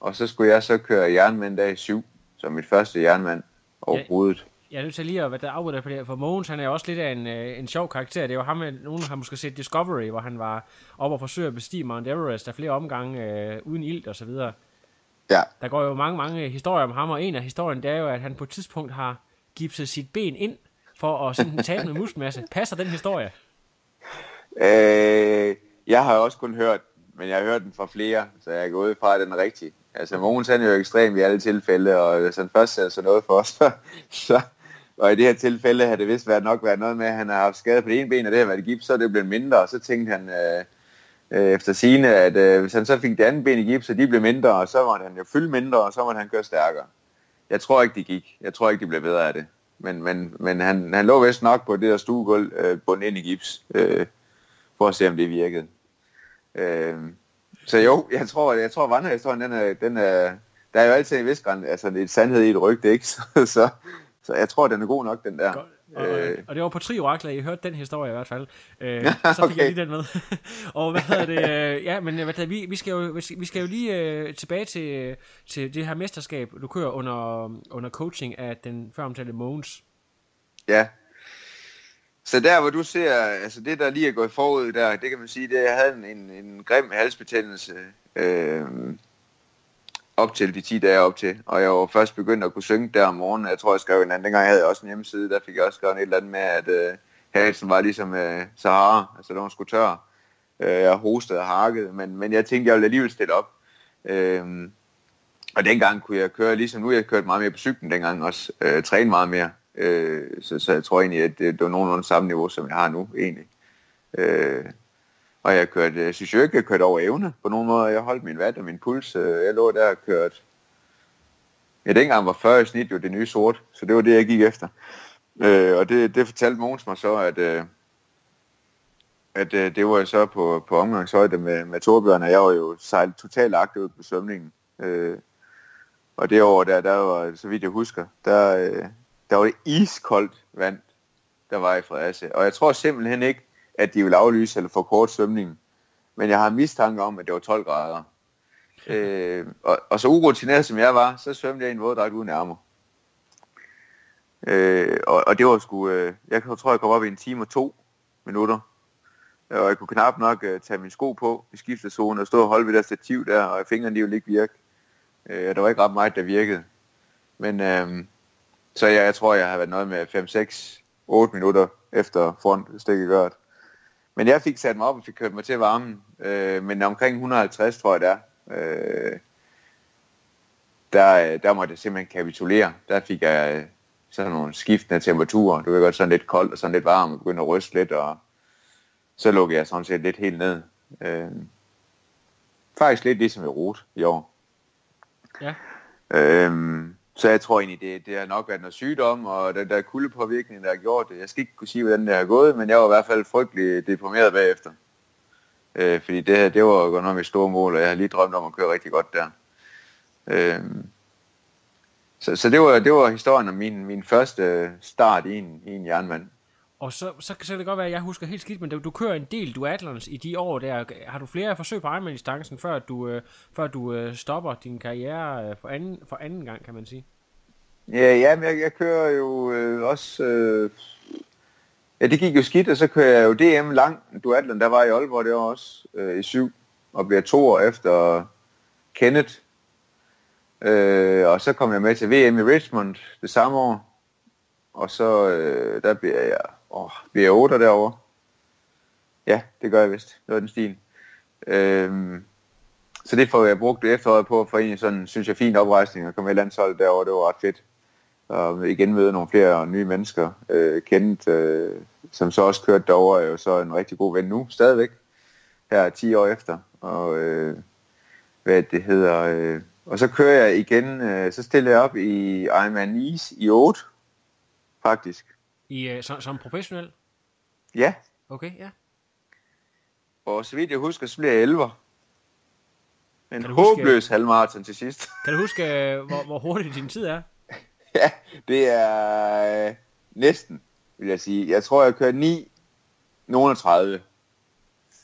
[SPEAKER 3] Og så skulle jeg så køre jernmand dag 7, som mit første jernmand overhovedet.
[SPEAKER 2] Jeg er nødt til lige at hvad der afbryder for det, for Mogens han er også lidt af en, øh, en sjov karakter. Det var ham, øh, nogen har måske set Discovery, hvor han var oppe og forsøge at bestige Mount Everest af flere omgange øh, uden ilt og så videre.
[SPEAKER 3] Ja.
[SPEAKER 2] Der går jo mange, mange historier om ham, og en af historien, det er jo, at han på et tidspunkt har gipset sit ben ind for at sådan tabe noget muskelmasse. Passer den historie?
[SPEAKER 3] Øh, jeg har også kun hørt, men jeg har hørt den fra flere, så jeg er gået fra, at den er rigtig. Altså Mogens han er jo ekstrem i alle tilfælde, og hvis han først sætter sig noget for os, så, så og i det her tilfælde har det vist været nok været noget med, at han har haft skade på det ene ben, og det har været gips, så er det blevet mindre, og så tænkte han øh, øh, efter sine, at øh, hvis han så fik det andet ben i gips, så de blev mindre, og så var han jo fyldt mindre, og så var han køre stærkere. Jeg tror ikke, det gik. Jeg tror ikke, de blev bedre af det. Men, men, men han, han lå vist nok på det der stuegulv, øh, bundet ind i gips, øh, for at se, om det virkede. Øh, så jo, jeg tror, jeg tror, vandrehistorien, den er, den er, der er jo altid en vis græn, altså lidt sandhed i et rygte, ikke? Så, så, så jeg tror, den er god nok, den der.
[SPEAKER 2] Godt. Og,
[SPEAKER 3] Øh,
[SPEAKER 2] og det var på Tri Orakler, I hørte den historie i hvert fald. Øh, så fik
[SPEAKER 3] okay.
[SPEAKER 2] jeg lige den med. og hvad hedder det? Øh, ja, men hvad hedder, vi, vi, skal jo, vi skal jo lige øh, tilbage til, til det her mesterskab, du kører under, under coaching af den før omtalte Mogens.
[SPEAKER 3] Ja. Så der, hvor du ser, altså det, der lige er gået forud der, det kan man sige, det er, at jeg havde en, en, en grim halsbetændelse øh, op til de 10 dage op til, og jeg var først begyndt at kunne synge der om morgenen. Jeg tror, jeg skrev en anden, dengang havde jeg også en hjemmeside, der fik jeg også skrevet et eller andet med, at øh, halsen var ligesom øh, Sahara, altså den var sgu tør. Øh, jeg hostede og hakkede, men, men jeg tænkte, jeg ville alligevel stille op. Øh, og dengang kunne jeg køre, ligesom nu, jeg kørte meget mere på cyklen dengang også, øh, træne meget mere. Øh, så, så jeg tror egentlig, at det, det var nogenlunde samme niveau, som jeg har nu egentlig. Øh, og jeg kørte, jeg synes jo ikke, jeg kørte over evne på nogen måde. Jeg holdt min watt og min puls. Øh, jeg lå der og kørte... Ja, dengang var 40 i snit jo det nye sort, så det var det, jeg gik efter. Øh, og det, det fortalte Mogens mig så, at, øh, at øh, det var jeg så på, på omgangshøjde med, med Torbjørn, og jeg var jo sejlet totalt agtet ud på svømningen. Øh, og det år der, der var, så vidt jeg husker, der, øh, der var det iskoldt vand, der var i Fredericia. Og jeg tror simpelthen ikke, at de vil aflyse eller forkorte svømningen. Men jeg har mistanke om, at det var 12 grader. Øh, og, og så urutineret som jeg var, så svømte jeg i en våddragt uden ærmer. Øh, og, og det var sgu, øh, jeg tror, jeg kom op i en time og to minutter. Og jeg kunne knap nok øh, tage min sko på i skiftezonen og stå og holde ved der stativ der, og fingrene de ville ikke virke. Øh, der var ikke ret meget, der virkede. Men øh, så jeg, jeg tror, jeg har været noget med 5, 6, 8 minutter efter frontstikket gørt. Men jeg fik sat mig op og fik kørt mig til varmen. Øh, men omkring 150, tror jeg det er. Øh, der, der måtte jeg simpelthen kapitulere. Der fik jeg øh, sådan nogle skiftende temperaturer. Du ved godt, sådan lidt koldt og sådan lidt varmt, og begyndte at ryste lidt, og så lukkede jeg sådan set lidt helt ned. Øh, faktisk lidt ligesom i rute i år.
[SPEAKER 2] Ja.
[SPEAKER 3] Øhm, så jeg tror egentlig, det, det har nok været noget sygdom, og den der kuldepåvirkning, der har gjort det. Jeg skal ikke kunne sige, hvordan det har gået, men jeg var i hvert fald frygtelig deprimeret bagefter. Øh, fordi det her, det var jo godt nok mit store mål, og jeg har lige drømt om at køre rigtig godt der. Øh, så så det, var, det var historien om min, min første start i en, i en jernmand.
[SPEAKER 2] Og så, så kan det godt være, at jeg husker helt skidt, men du, du kører en del duatlons i de år der. Har du flere forsøg på Ironman-distancen, før du, øh, før du øh, stopper din karriere øh, for, anden, for anden gang, kan man sige?
[SPEAKER 3] Ja, ja men jeg, jeg kører jo øh, også... Øh, ja, det gik jo skidt, og så kører jeg jo DM lang duatlon, der var jeg i Aalborg det var også øh, i syv, og bliver to år efter Kenneth. Øh, og så kom jeg med til VM i Richmond det samme år, og så øh, der bliver jeg, åh, bliver jeg 8 derovre. Ja, det gør jeg vist. Det var den stil. Øhm, så det får jeg brugt efteråret på for en sådan, synes jeg, fin oprejsning og komme i landsholdet derovre. Det var ret fedt. Og igen møde nogle flere nye mennesker. Øh, kendt, øh, som så også kørte derover er jo så en rigtig god ven nu, stadigvæk. Her 10 år efter. Og øh, hvad det hedder... Øh, og så kører jeg igen, øh, så stiller jeg op i Ironman Nice i 8, faktisk.
[SPEAKER 2] I, øh, som, som professionel?
[SPEAKER 3] Ja,
[SPEAKER 2] Okay, ja.
[SPEAKER 3] og så vidt jeg husker, så bliver jeg 11. En
[SPEAKER 2] Kan du huske-
[SPEAKER 3] håbløs halvmarathon til sidst.
[SPEAKER 2] Kan du huske, øh, hvor, hvor hurtigt din tid er?
[SPEAKER 3] ja, det er øh, næsten, vil jeg sige. Jeg tror, jeg kørte 9, nogen 30.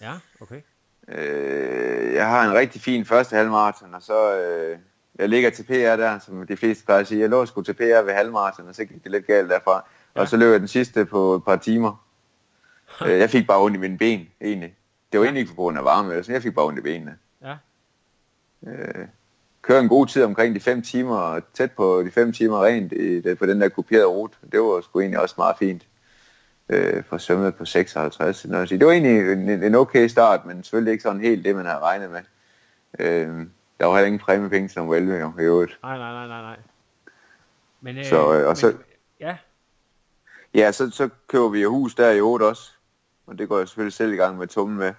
[SPEAKER 2] Ja, okay.
[SPEAKER 3] Øh, jeg har en rigtig fin første halvmarathon, og så øh, jeg ligger til PR der, som de fleste plejer at sige. Jeg lå sgu til PR ved halvmarathon, og så gik det lidt galt derfra. Ja. Og så løb jeg den sidste på et par timer. øh, jeg fik bare ondt i mine ben, egentlig. Det var egentlig ikke på grund af varme, eller sådan. jeg fik bare ondt i benene.
[SPEAKER 2] Ja.
[SPEAKER 3] Øh, kører en god tid omkring de 5 timer, og tæt på de 5 timer rent i, på den der kuperede rute. Det var sgu egentlig også meget fint. Øh, for svømmet på 56. Noget at sige. Det var egentlig en, en okay start, men selvfølgelig ikke sådan helt det, man havde regnet med. Øh, der var heller ingen præmiepenge som well jo, i øvrigt.
[SPEAKER 2] Nej, nej, nej, nej, nej. Men, øh,
[SPEAKER 3] Så, øh, og så-
[SPEAKER 2] men, ja,
[SPEAKER 3] Ja, så, så køber vi jo hus der i 8 også. Og det går jeg selvfølgelig selv i gang med tummen med.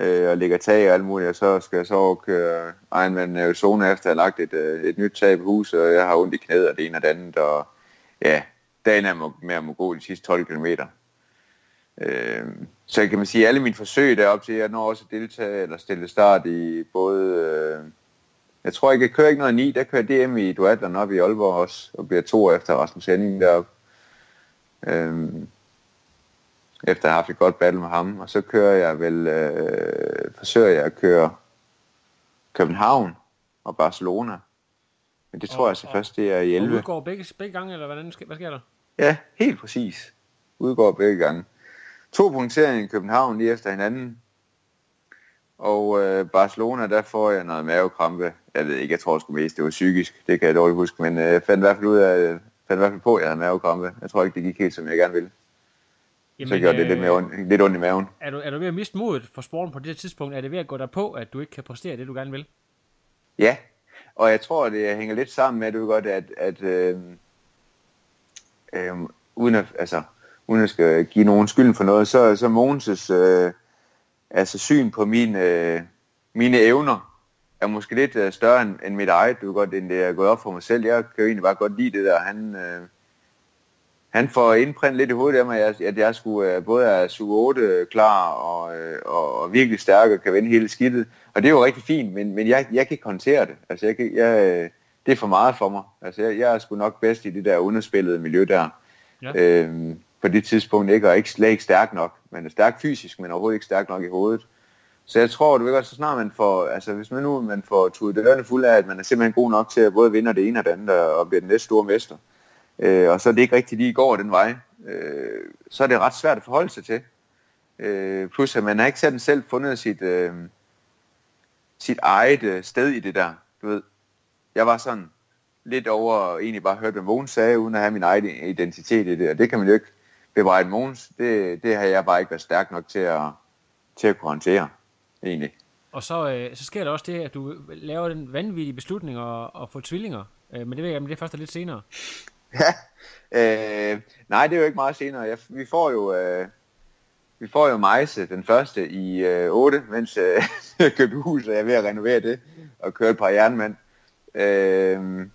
[SPEAKER 3] Øh, og lægger tag og alt muligt. Og så skal jeg så over køre Ironman øh, Arizona efter at have lagt et, øh, et nyt tag på huset. Og jeg har ondt i knæet og det ene og det andet. Og ja, dagen er med at må gå de sidste 12 km. Øh, så kan man sige, at alle mine forsøg deroppe til, jeg når også at deltage eller stille start i både... Øh, jeg tror ikke, jeg kører ikke noget 9, der kører DM i duatlon op i Aalborg også, og bliver to efter Rasmus Henning deroppe. Øhm, efter at have haft et godt battle med ham. Og så kører jeg vel, øh, forsøger jeg at køre København og Barcelona. Men det tror
[SPEAKER 2] Og-
[SPEAKER 3] jeg så
[SPEAKER 2] og-
[SPEAKER 3] først, det er i
[SPEAKER 2] og
[SPEAKER 3] 11.
[SPEAKER 2] udgår begge, begge gange, eller hvordan, hvad sker der?
[SPEAKER 3] Ja, helt præcis. Udgår begge gange. To punkteringer i København lige efter hinanden. Og øh, Barcelona, der får jeg noget mavekrampe. Jeg ved ikke, jeg tror sgu mest, det var psykisk. Det kan jeg dårligt huske. Men øh, jeg fandt i hvert fald ud af, fandt i hvert fald på, at jeg havde mavekrampe. Jeg tror ikke, det gik helt, som jeg gerne ville. Så gjorde det lidt, mere ondt, lidt ondt i maven.
[SPEAKER 2] Er du, er du ved at miste modet for sporten på det her tidspunkt? Er det ved at gå dig på, at du ikke kan præstere det, du gerne vil?
[SPEAKER 3] Ja, og jeg tror, det hænger lidt sammen med, at du godt, at, at øh, øh, uden, at, altså, uden at skal give nogen skylden for noget, så, så Mogens' øh, altså syn på mine, øh, mine evner er måske lidt øh, større end, end mit eget, du godt, end det er gået op for mig selv. Jeg kan jo egentlig bare godt lide det der. Han, øh, han får indprintet lidt i hovedet af mig, at jeg, at jeg skulle øh, både er suge 8 klar og, øh, og, og virkelig stærk og kan vende hele skidtet. Og det er jo rigtig fint, men, men jeg, jeg kan ikke håndtere det. Altså, jeg, kan- jeg, øh, det er for meget for mig. Altså, jeg, jeg er sgu nok bedst i det der underspillede miljø der.
[SPEAKER 2] Ja.
[SPEAKER 3] Øhm, på det tidspunkt ikke, og ikke, slet ikke stærk nok. Man er stærk fysisk, men overhovedet ikke stærk nok i hovedet. Så jeg tror, du ved godt, så snart man får, altså hvis man nu man får tudet dørene fuld af, at man er simpelthen god nok til at både vinde det ene og det andet, og blive den næste store mester, øh, og så er det ikke rigtig lige går den vej, øh, så er det ret svært at forholde sig til. Øh, plus at man har ikke selv selv fundet sit, øh, sit eget øh, sted i det der, du ved. Jeg var sådan lidt over, og egentlig bare hørt, hvad Mogens sagde, uden at have min egen identitet i det, og det kan man jo ikke bebrejde Mogens. Det, det har jeg bare ikke været stærk nok til at, til at kunne håndtere, egentlig.
[SPEAKER 2] Og så, øh, så sker der også det, at du laver den vanvittige beslutning at, at få tvillinger. Øh, men det ved jeg, om det er først er lidt senere.
[SPEAKER 3] Ja, øh, nej, det er jo ikke meget senere. Jeg, vi får jo, øh, vi får jo Majse den første i øh, 8, mens øh, jeg købte hus, og jeg er ved at renovere det, og køre et par jernmand. Øh,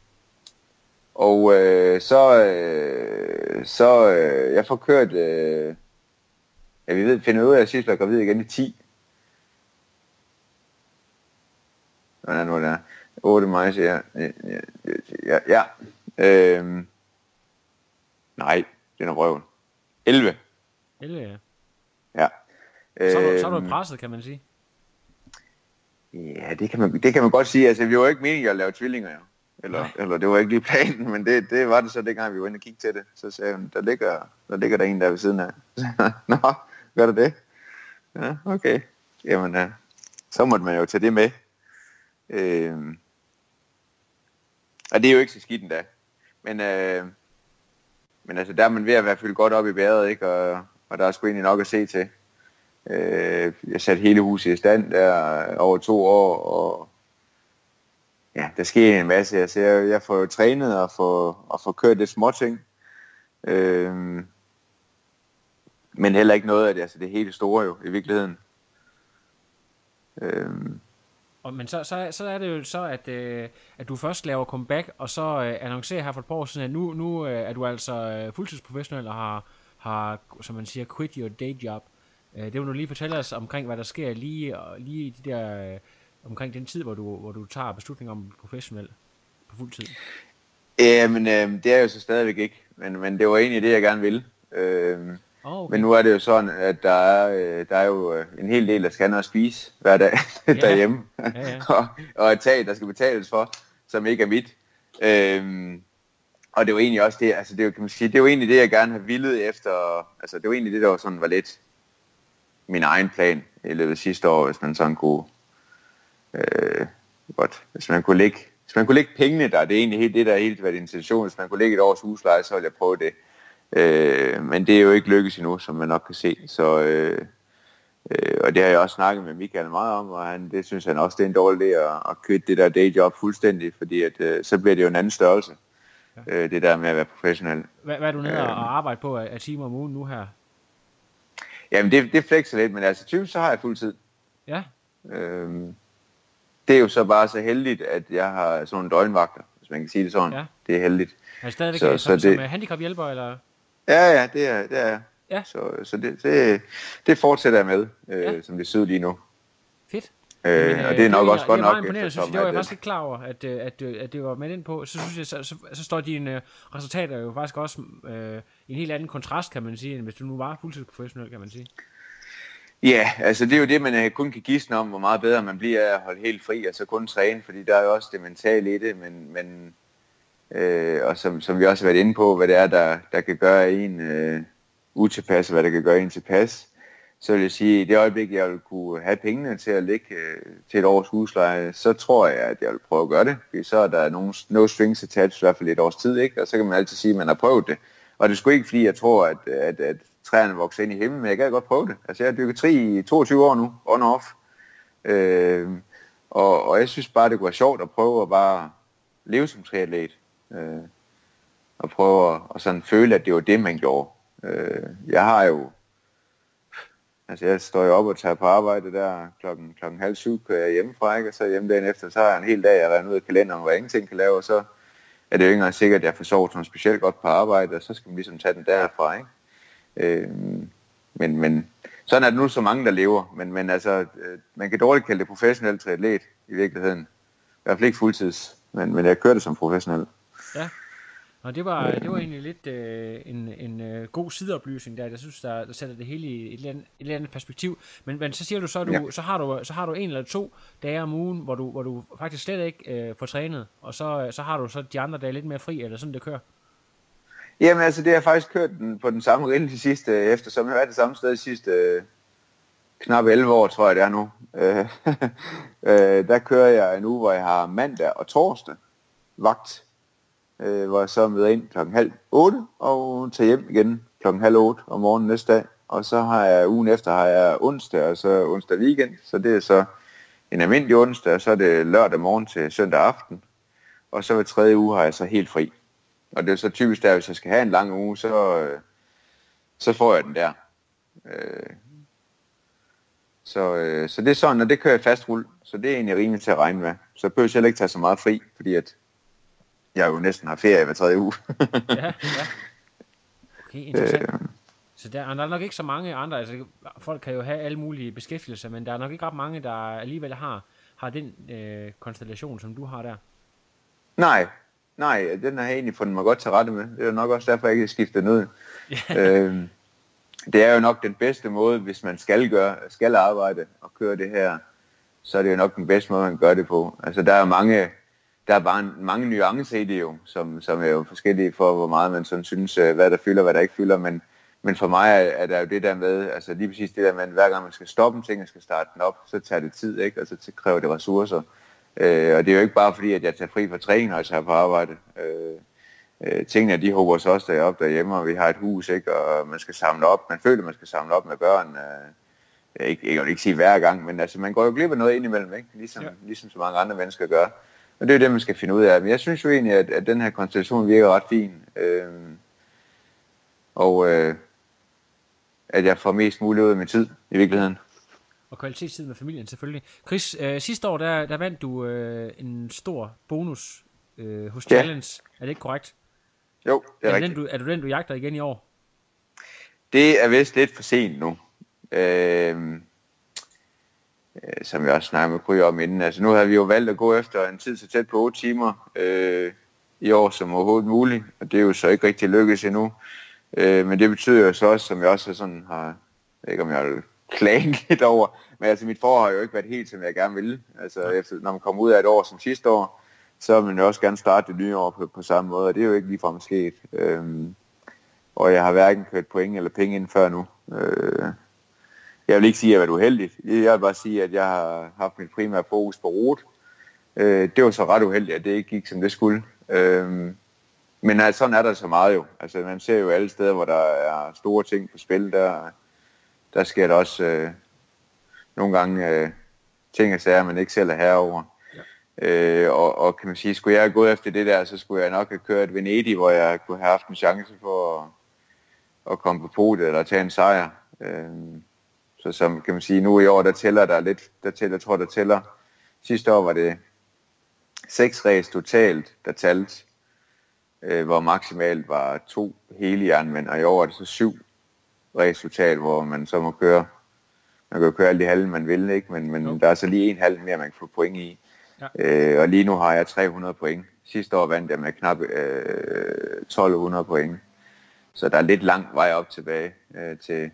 [SPEAKER 3] og øh, så, øh, så øh, jeg får kørt, øh, ja, vi ved, finder ud af, at var jeg gravid igen i 10. Hvordan er det er? 8 Majse, ja. Ja, ja, ja. Øh, nej, det er røven. 11.
[SPEAKER 2] 11, ja.
[SPEAKER 3] Ja.
[SPEAKER 2] Så er, du, så er du
[SPEAKER 3] Øhm,
[SPEAKER 2] presset, kan man sige.
[SPEAKER 3] Ja, det kan, man, det kan man godt sige. Altså, vi var jo ikke meningen at lave tvillinger, jo. Eller, eller det var ikke lige planen, men det, det var det så dengang, vi var inde og kigge til det. Så sagde hun, der ligger, der ligger der en der ved siden af. Nå, gør der det? Ja, okay. Jamen, ja. så måtte man jo tage det med. Øh, Og det er jo ikke så skidt endda. Men, øh, men altså, der er man ved at være fyldt godt op i bæret, ikke? Og, og der er sgu egentlig nok at se til. Øh, jeg satte hele huset i stand der over to år, og ja, der sker en masse. Altså, jeg, jeg får jo trænet og får, og får kørt lidt småting. Øh, men heller ikke noget af det, altså det hele store jo, i virkeligheden.
[SPEAKER 2] Øh, og, men så, så, så er det jo så, at, øh, at du først laver comeback, og så øh, annoncerer her for et par år siden, at nu, nu øh, er du altså øh, fuldtidsprofessionel og har, har, som man siger, quit your day job. Øh, det vil du lige fortælle os omkring, hvad der sker lige, og lige i de der, øh, omkring den tid, hvor du, hvor du tager beslutningen om professionel på fuld tid.
[SPEAKER 3] Jamen, øh, det er jo så stadigvæk ikke, men, men det var egentlig det, jeg gerne ville. Øh, Oh, okay. Men nu er det jo sådan, at der er, øh, der er jo øh, en hel del, der skal og spise hver dag ja. derhjemme. Ja, ja. og, og et tag, der skal betales for, som ikke er mit. Øhm, og det var egentlig også det, altså det, kan man sige, det var egentlig det, jeg gerne har villet efter, altså det var egentlig det, der var sådan var lidt min egen plan i løbet af sidste år, hvis man sådan kunne, øh, godt, hvis man kunne lægge, hvis man kunne lægge pengene der, det er egentlig helt det, der er helt været intention, hvis man kunne lægge et års husleje, så ville jeg prøve det. Øh, men det er jo ikke lykkes endnu, som man nok kan se. Så, øh, øh, og det har jeg også snakket med Michael meget om, og han, det synes han også, det er en dårlig idé at, at købe det der dayjob fuldstændig, fordi at, øh, så bliver det jo en anden størrelse, ja. øh, det der med at være professionel.
[SPEAKER 2] Hvad, hvad er du nede øh, og arbejde på af timer om ugen nu her?
[SPEAKER 3] Jamen det, det flexer lidt, men altså typisk så har jeg fuld tid.
[SPEAKER 2] Ja.
[SPEAKER 3] Øh, det er jo så bare så heldigt, at jeg har sådan nogle døgnvagter, hvis man kan sige det sådan. Ja. Det er heldigt.
[SPEAKER 2] Er stadigvæk så, så, som, det, som handicaphjælper, eller?
[SPEAKER 3] Ja, ja, det er, det er ja. Så, så det, det, det fortsætter jeg med, øh, ja. som det ser ud lige nu.
[SPEAKER 2] Fedt.
[SPEAKER 3] Øh, Men, og det er nok
[SPEAKER 2] det,
[SPEAKER 3] også godt nok.
[SPEAKER 2] Det er meget synes jeg. Det var jeg faktisk ikke klar over, at, øh, at, at, det var med ind på. Så synes jeg, så, så, så står dine uh, resultater jo faktisk også uh, i en helt anden kontrast, kan man sige, end hvis du nu var fuldtidsprofessionel, kan man sige.
[SPEAKER 3] Ja, altså det er jo det, man kun kan gisne om, hvor meget bedre man bliver af at holde helt fri, og så kun træne, fordi der er jo også det mentale i det, men, men øh, og som, som vi også har været inde på, hvad det er, der, der kan gøre en øh, utilpas, og hvad der kan gøre en tilpas, så vil jeg sige, at i det øjeblik, jeg vil kunne have pengene til at lægge øh, til et års husleje, så tror jeg, at jeg vil prøve at gøre det. Fordi så er der nogle, no strings attached, i hvert fald et års tid, ikke? og så kan man altid sige, at man har prøvet det. Og det skulle ikke, fordi jeg tror, at, at, at træerne vokser ind i himlen, men jeg kan godt prøve det. Altså jeg har dykket tri i 22 år nu, on off. Øh, og, og jeg synes bare, det kunne være sjovt at prøve at bare leve som triatlet. Øh, og prøve at og sådan føle, at det var det, man gjorde. Øh, jeg har jo, altså jeg står jo op og tager på arbejde der klokken, klokken halv syv, kører jeg hjemmefra, ikke? og så hjemme dagen efter, så har jeg en hel dag, jeg regner ud af kalenderen, hvor jeg ingenting kan lave, og så er det jo ikke engang sikkert, at jeg får sovet sådan specielt godt på arbejde, og så skal man ligesom tage den derfra, ikke? Øh, men, men sådan er det nu så mange, der lever, men, men altså, øh, man kan dårligt kalde det professionelt triatlet i virkeligheden. I hvert fald ikke fuldtids, men, men jeg kører det som professionel.
[SPEAKER 2] Ja. Og det var, det var egentlig lidt øh, en, en øh, god sideoplysning der. Jeg synes, der, der sætter det hele i et eller andet, et eller andet perspektiv. Men, men så siger du, så, du, ja. så, har du, så har du en eller to dage om ugen, hvor du, hvor du faktisk slet ikke øh, får trænet, og så, så har du så de andre dage lidt mere fri, eller sådan det kører?
[SPEAKER 3] Jamen altså, det har faktisk kørt den, på den samme rille de sidste, eftersom jeg har været det samme sted de sidste øh, knap 11 år, tror jeg det er nu. Øh, øh, der kører jeg en uge, hvor jeg har mandag og torsdag vagt øh, hvor jeg så møder ind klokken halv otte og tager hjem igen klokken halv otte om morgenen næste dag. Og så har jeg ugen efter har jeg onsdag og så onsdag weekend, så det er så en almindelig onsdag, og så er det lørdag morgen til søndag aften. Og så hver tredje uge har jeg så helt fri. Og det er så typisk der, hvis jeg skal have en lang uge, så, øh, så får jeg den der. Øh, så, øh, så det er sådan, og det kører jeg fast rull. Så det er egentlig rimeligt til at regne med. Så behøver jeg heller ikke tage så meget fri, fordi at jeg jo næsten har ferie hver tredje uge.
[SPEAKER 2] ja, ja. Okay, interessant. Øh, så der, der er nok ikke så mange andre, altså folk kan jo have alle mulige beskæftigelser, men der er nok ikke ret mange, der alligevel har, har den øh, konstellation, som du har der.
[SPEAKER 3] Nej, nej, den har jeg egentlig fundet mig godt til rette med. Det er nok også derfor, jeg ikke skiftet ud. øh, det er jo nok den bedste måde, hvis man skal gøre, skal arbejde og køre det her, så er det jo nok den bedste måde, man gør det på. Altså der er mange, der er bare mange nuancer i det jo, som, som er jo forskellige for, hvor meget man sådan synes, øh, hvad der fylder, hvad der ikke fylder, men, men for mig er, er der jo det der med, altså lige præcis det der med, at hver gang man skal stoppe en ting og skal starte den op, så tager det tid, ikke? og så kræver det ressourcer. Øh, og det er jo ikke bare fordi, at jeg tager fri fra træning, når jeg tager på arbejde. Øh, øh, tingene, de håber så også derop derhjemme, og vi har et hus, ikke? og man skal samle op, man føler, man skal samle op med børn. Øh, ikke, jeg vil ikke sige hver gang, men altså, man går jo glip af noget indimellem, ikke? Ligesom, ja. ligesom så mange andre mennesker gør. Og det er jo det, man skal finde ud af. Men jeg synes jo egentlig, at, at den her konstellation virker ret fin. Øh, og øh, at jeg får mest muligt ud af min tid, i virkeligheden.
[SPEAKER 2] Og kvalitetstid med familien selvfølgelig. Chris, øh, sidste år, der, der vandt du øh, en stor bonus øh, hos
[SPEAKER 3] Ja.
[SPEAKER 2] Challenge. Er det ikke korrekt?
[SPEAKER 3] Jo, det er,
[SPEAKER 2] Er,
[SPEAKER 3] rigtigt.
[SPEAKER 2] den, du, er du den, du jagter igen i år?
[SPEAKER 3] Det er vist lidt for sent nu. Øh, øh, som jeg også snakkede med Gry om inden. Altså nu har vi jo valgt at gå efter en tid så tæt på 8 timer øh, i år som overhovedet muligt. Og det er jo så ikke rigtig lykkedes endnu. Øh, men det betyder jo så også, som jeg også sådan har, jeg ikke om jeg vil klage lidt over, men altså mit forår har jo ikke været helt, som jeg gerne ville. Altså efter, når man kommer ud af et år som sidste år, så vil man jo også gerne starte det nye år på, på samme måde, og det er jo ikke ligefrem sket. Øhm, og jeg har hverken kørt point eller penge ind før nu. Øh, jeg vil ikke sige, at jeg har været uheldig. Jeg vil bare sige, at jeg har haft mit primære fokus på rute. Øh, det var så ret uheldigt, at det ikke gik, som det skulle. Øh, men altså, sådan er der så meget jo. Altså, man ser jo alle steder, hvor der er store ting på spil, der, der sker der også øh, nogle gange øh, ting og sager, man ikke selv er herover. Øh, og, og kan man sige, skulle jeg have gået efter det der, så skulle jeg nok have kørt Venedig, hvor jeg kunne have haft en chance for at, at komme på podiet eller tage en sejr. Øh, så som kan man sige, nu i år, der tæller der lidt, der tæller, jeg tror, der tæller. Sidste år var det seks race totalt, der talte, øh, hvor maksimalt var to hele jernmænd, og i år er det så syv race totalt, hvor man så må køre, man kan jo køre alle de halve, man vil, ikke? men, men
[SPEAKER 2] Jo.
[SPEAKER 3] der er så lige en halv mere, man kan få point i.
[SPEAKER 2] Ja.
[SPEAKER 3] Øh, og lige nu har jeg 300 point. Sidste år vandt jeg med knap øh, 1200 point. Så der er lidt lang vej op tilbage øh, til,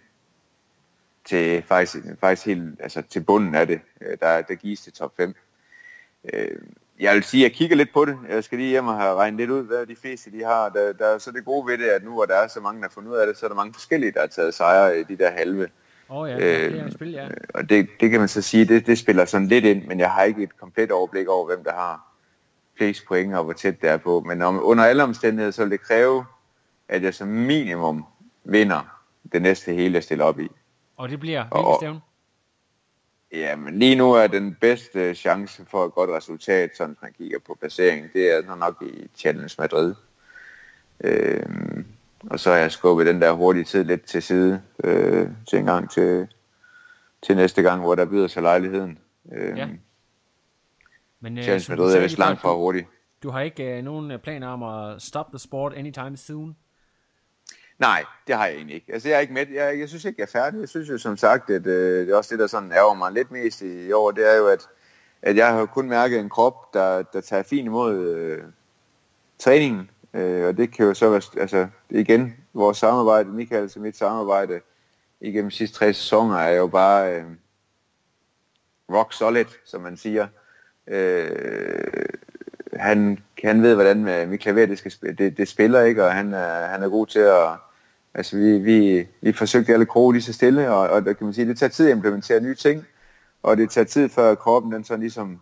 [SPEAKER 3] til faktisk, faktisk helt, altså til bunden af det. Øh, der, der gives til top 5. Øh, jeg vil sige, at jeg kigger lidt på det. Jeg skal lige hjem og have regnet lidt ud, hvad de fleste de har. Der, der er så det gode ved det, at nu hvor der er så mange, der har fundet ud af det, så er der mange forskellige, der har taget sejre i de der halve.
[SPEAKER 2] Åh oh, ja,
[SPEAKER 3] Øh,
[SPEAKER 2] det er et spil, ja.
[SPEAKER 3] Og det, det kan man så sige, det, det spiller sådan lidt ind, men jeg har ikke et komplet overblik over, hvem der har flest point og hvor tæt det er på. Men om, under alle omstændigheder, så vil det kræve, at jeg som minimum vinder det næste hele, jeg stiller op i.
[SPEAKER 2] Og det bliver hvilket stævn?
[SPEAKER 3] Ja, men lige nu er den bedste chance for et godt resultat, sådan man kigger på placeringen, det er nok i Challenge Madrid. Øhm, og så har jeg skubbet den der hurtige tid lidt til side øh, til en gang til, til næste gang, hvor der byder sig lejligheden. Øhm,
[SPEAKER 2] Ja. Men øh,
[SPEAKER 3] Challenge Madrid er vist langt fra
[SPEAKER 2] du-
[SPEAKER 3] hurtigt.
[SPEAKER 2] Du har ikke øh, nogen øh, planer om at stop the sport anytime soon?
[SPEAKER 3] Nej, det har jeg egentlig ikke. Altså, jeg er ikke med. Jeg, jeg synes ikke, jeg er færdig. Jeg synes jo som sagt, at øh, det er også det, der sådan ærger mig lidt mest i, år, det er jo, at, at jeg har kun mærket en krop, der, der tager fint imod øh, træningen. Øh, og det kan jo så være, altså igen, vores samarbejde, Michael og mit samarbejde igennem de sidste tre sæsoner, er jo bare øh, rock solid, som man siger. Øh, han, han ved, hvordan mit klaver det, skal, spille, det, det spiller, ikke? og han er, han er god til at... Altså, vi, vi, vi forsøgte alle kroge lige så stille, og, og der kan man sige, det tager tid at implementere nye ting, og det tager tid før kroppen den sådan ligesom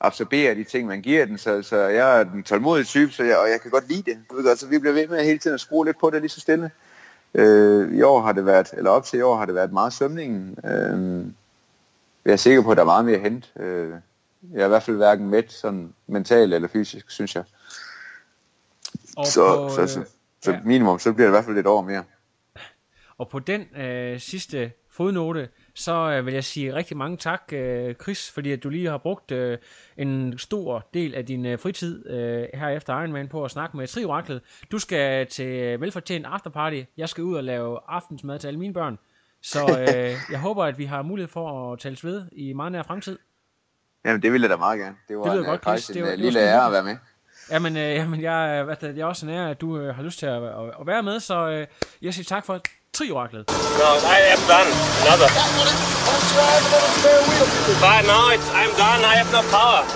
[SPEAKER 3] absorberer de ting, man giver den, så, så jeg er den tålmodige type, så jeg, og jeg kan godt lide det. Du ved godt, så vi bliver ved med hele tiden at skrue lidt på det lige så stille. Øh, I år har det været, eller op til i år har det været meget sømningen. Øh, jeg er sikker på, at der er meget mere hent. Øh, jeg er i hvert fald hverken mæt, sådan mentalt eller fysisk, synes jeg.
[SPEAKER 2] Og
[SPEAKER 3] Så,
[SPEAKER 2] på,
[SPEAKER 3] så, så,
[SPEAKER 2] øh,
[SPEAKER 3] så
[SPEAKER 2] ja.
[SPEAKER 3] minimum, så bliver det i hvert fald et år mere.
[SPEAKER 2] Og på den øh, sidste fodnote, så øh, vil jeg sige rigtig mange tak, øh, Chris, fordi at du lige har brugt øh, en stor del af din øh, fritid øh, her efter Ironman på at snakke med Trioraklet. Du skal til øh, velfortjent afterparty. Jeg skal ud og lave aftensmad til alle mine børn. Så øh, jeg håber, at vi har mulighed for at tales ved i meget nær fremtid.
[SPEAKER 3] Jamen, det vil jeg da meget gerne. Det var
[SPEAKER 2] Det lyder
[SPEAKER 3] en,
[SPEAKER 2] godt,
[SPEAKER 3] faktisk
[SPEAKER 2] Chris.
[SPEAKER 3] en
[SPEAKER 2] Det var-
[SPEAKER 3] øh,
[SPEAKER 2] det var
[SPEAKER 3] lille
[SPEAKER 2] sgu
[SPEAKER 3] ære at være med.
[SPEAKER 2] Jamen, øh, jamen jeg, hvad det, jeg er også nær, at du øh, har lyst til at, at, at være med, så øh, jeg siger tak for Trioraklet.
[SPEAKER 4] No, I am done. Another. But no, it's, I'm done. I have no power.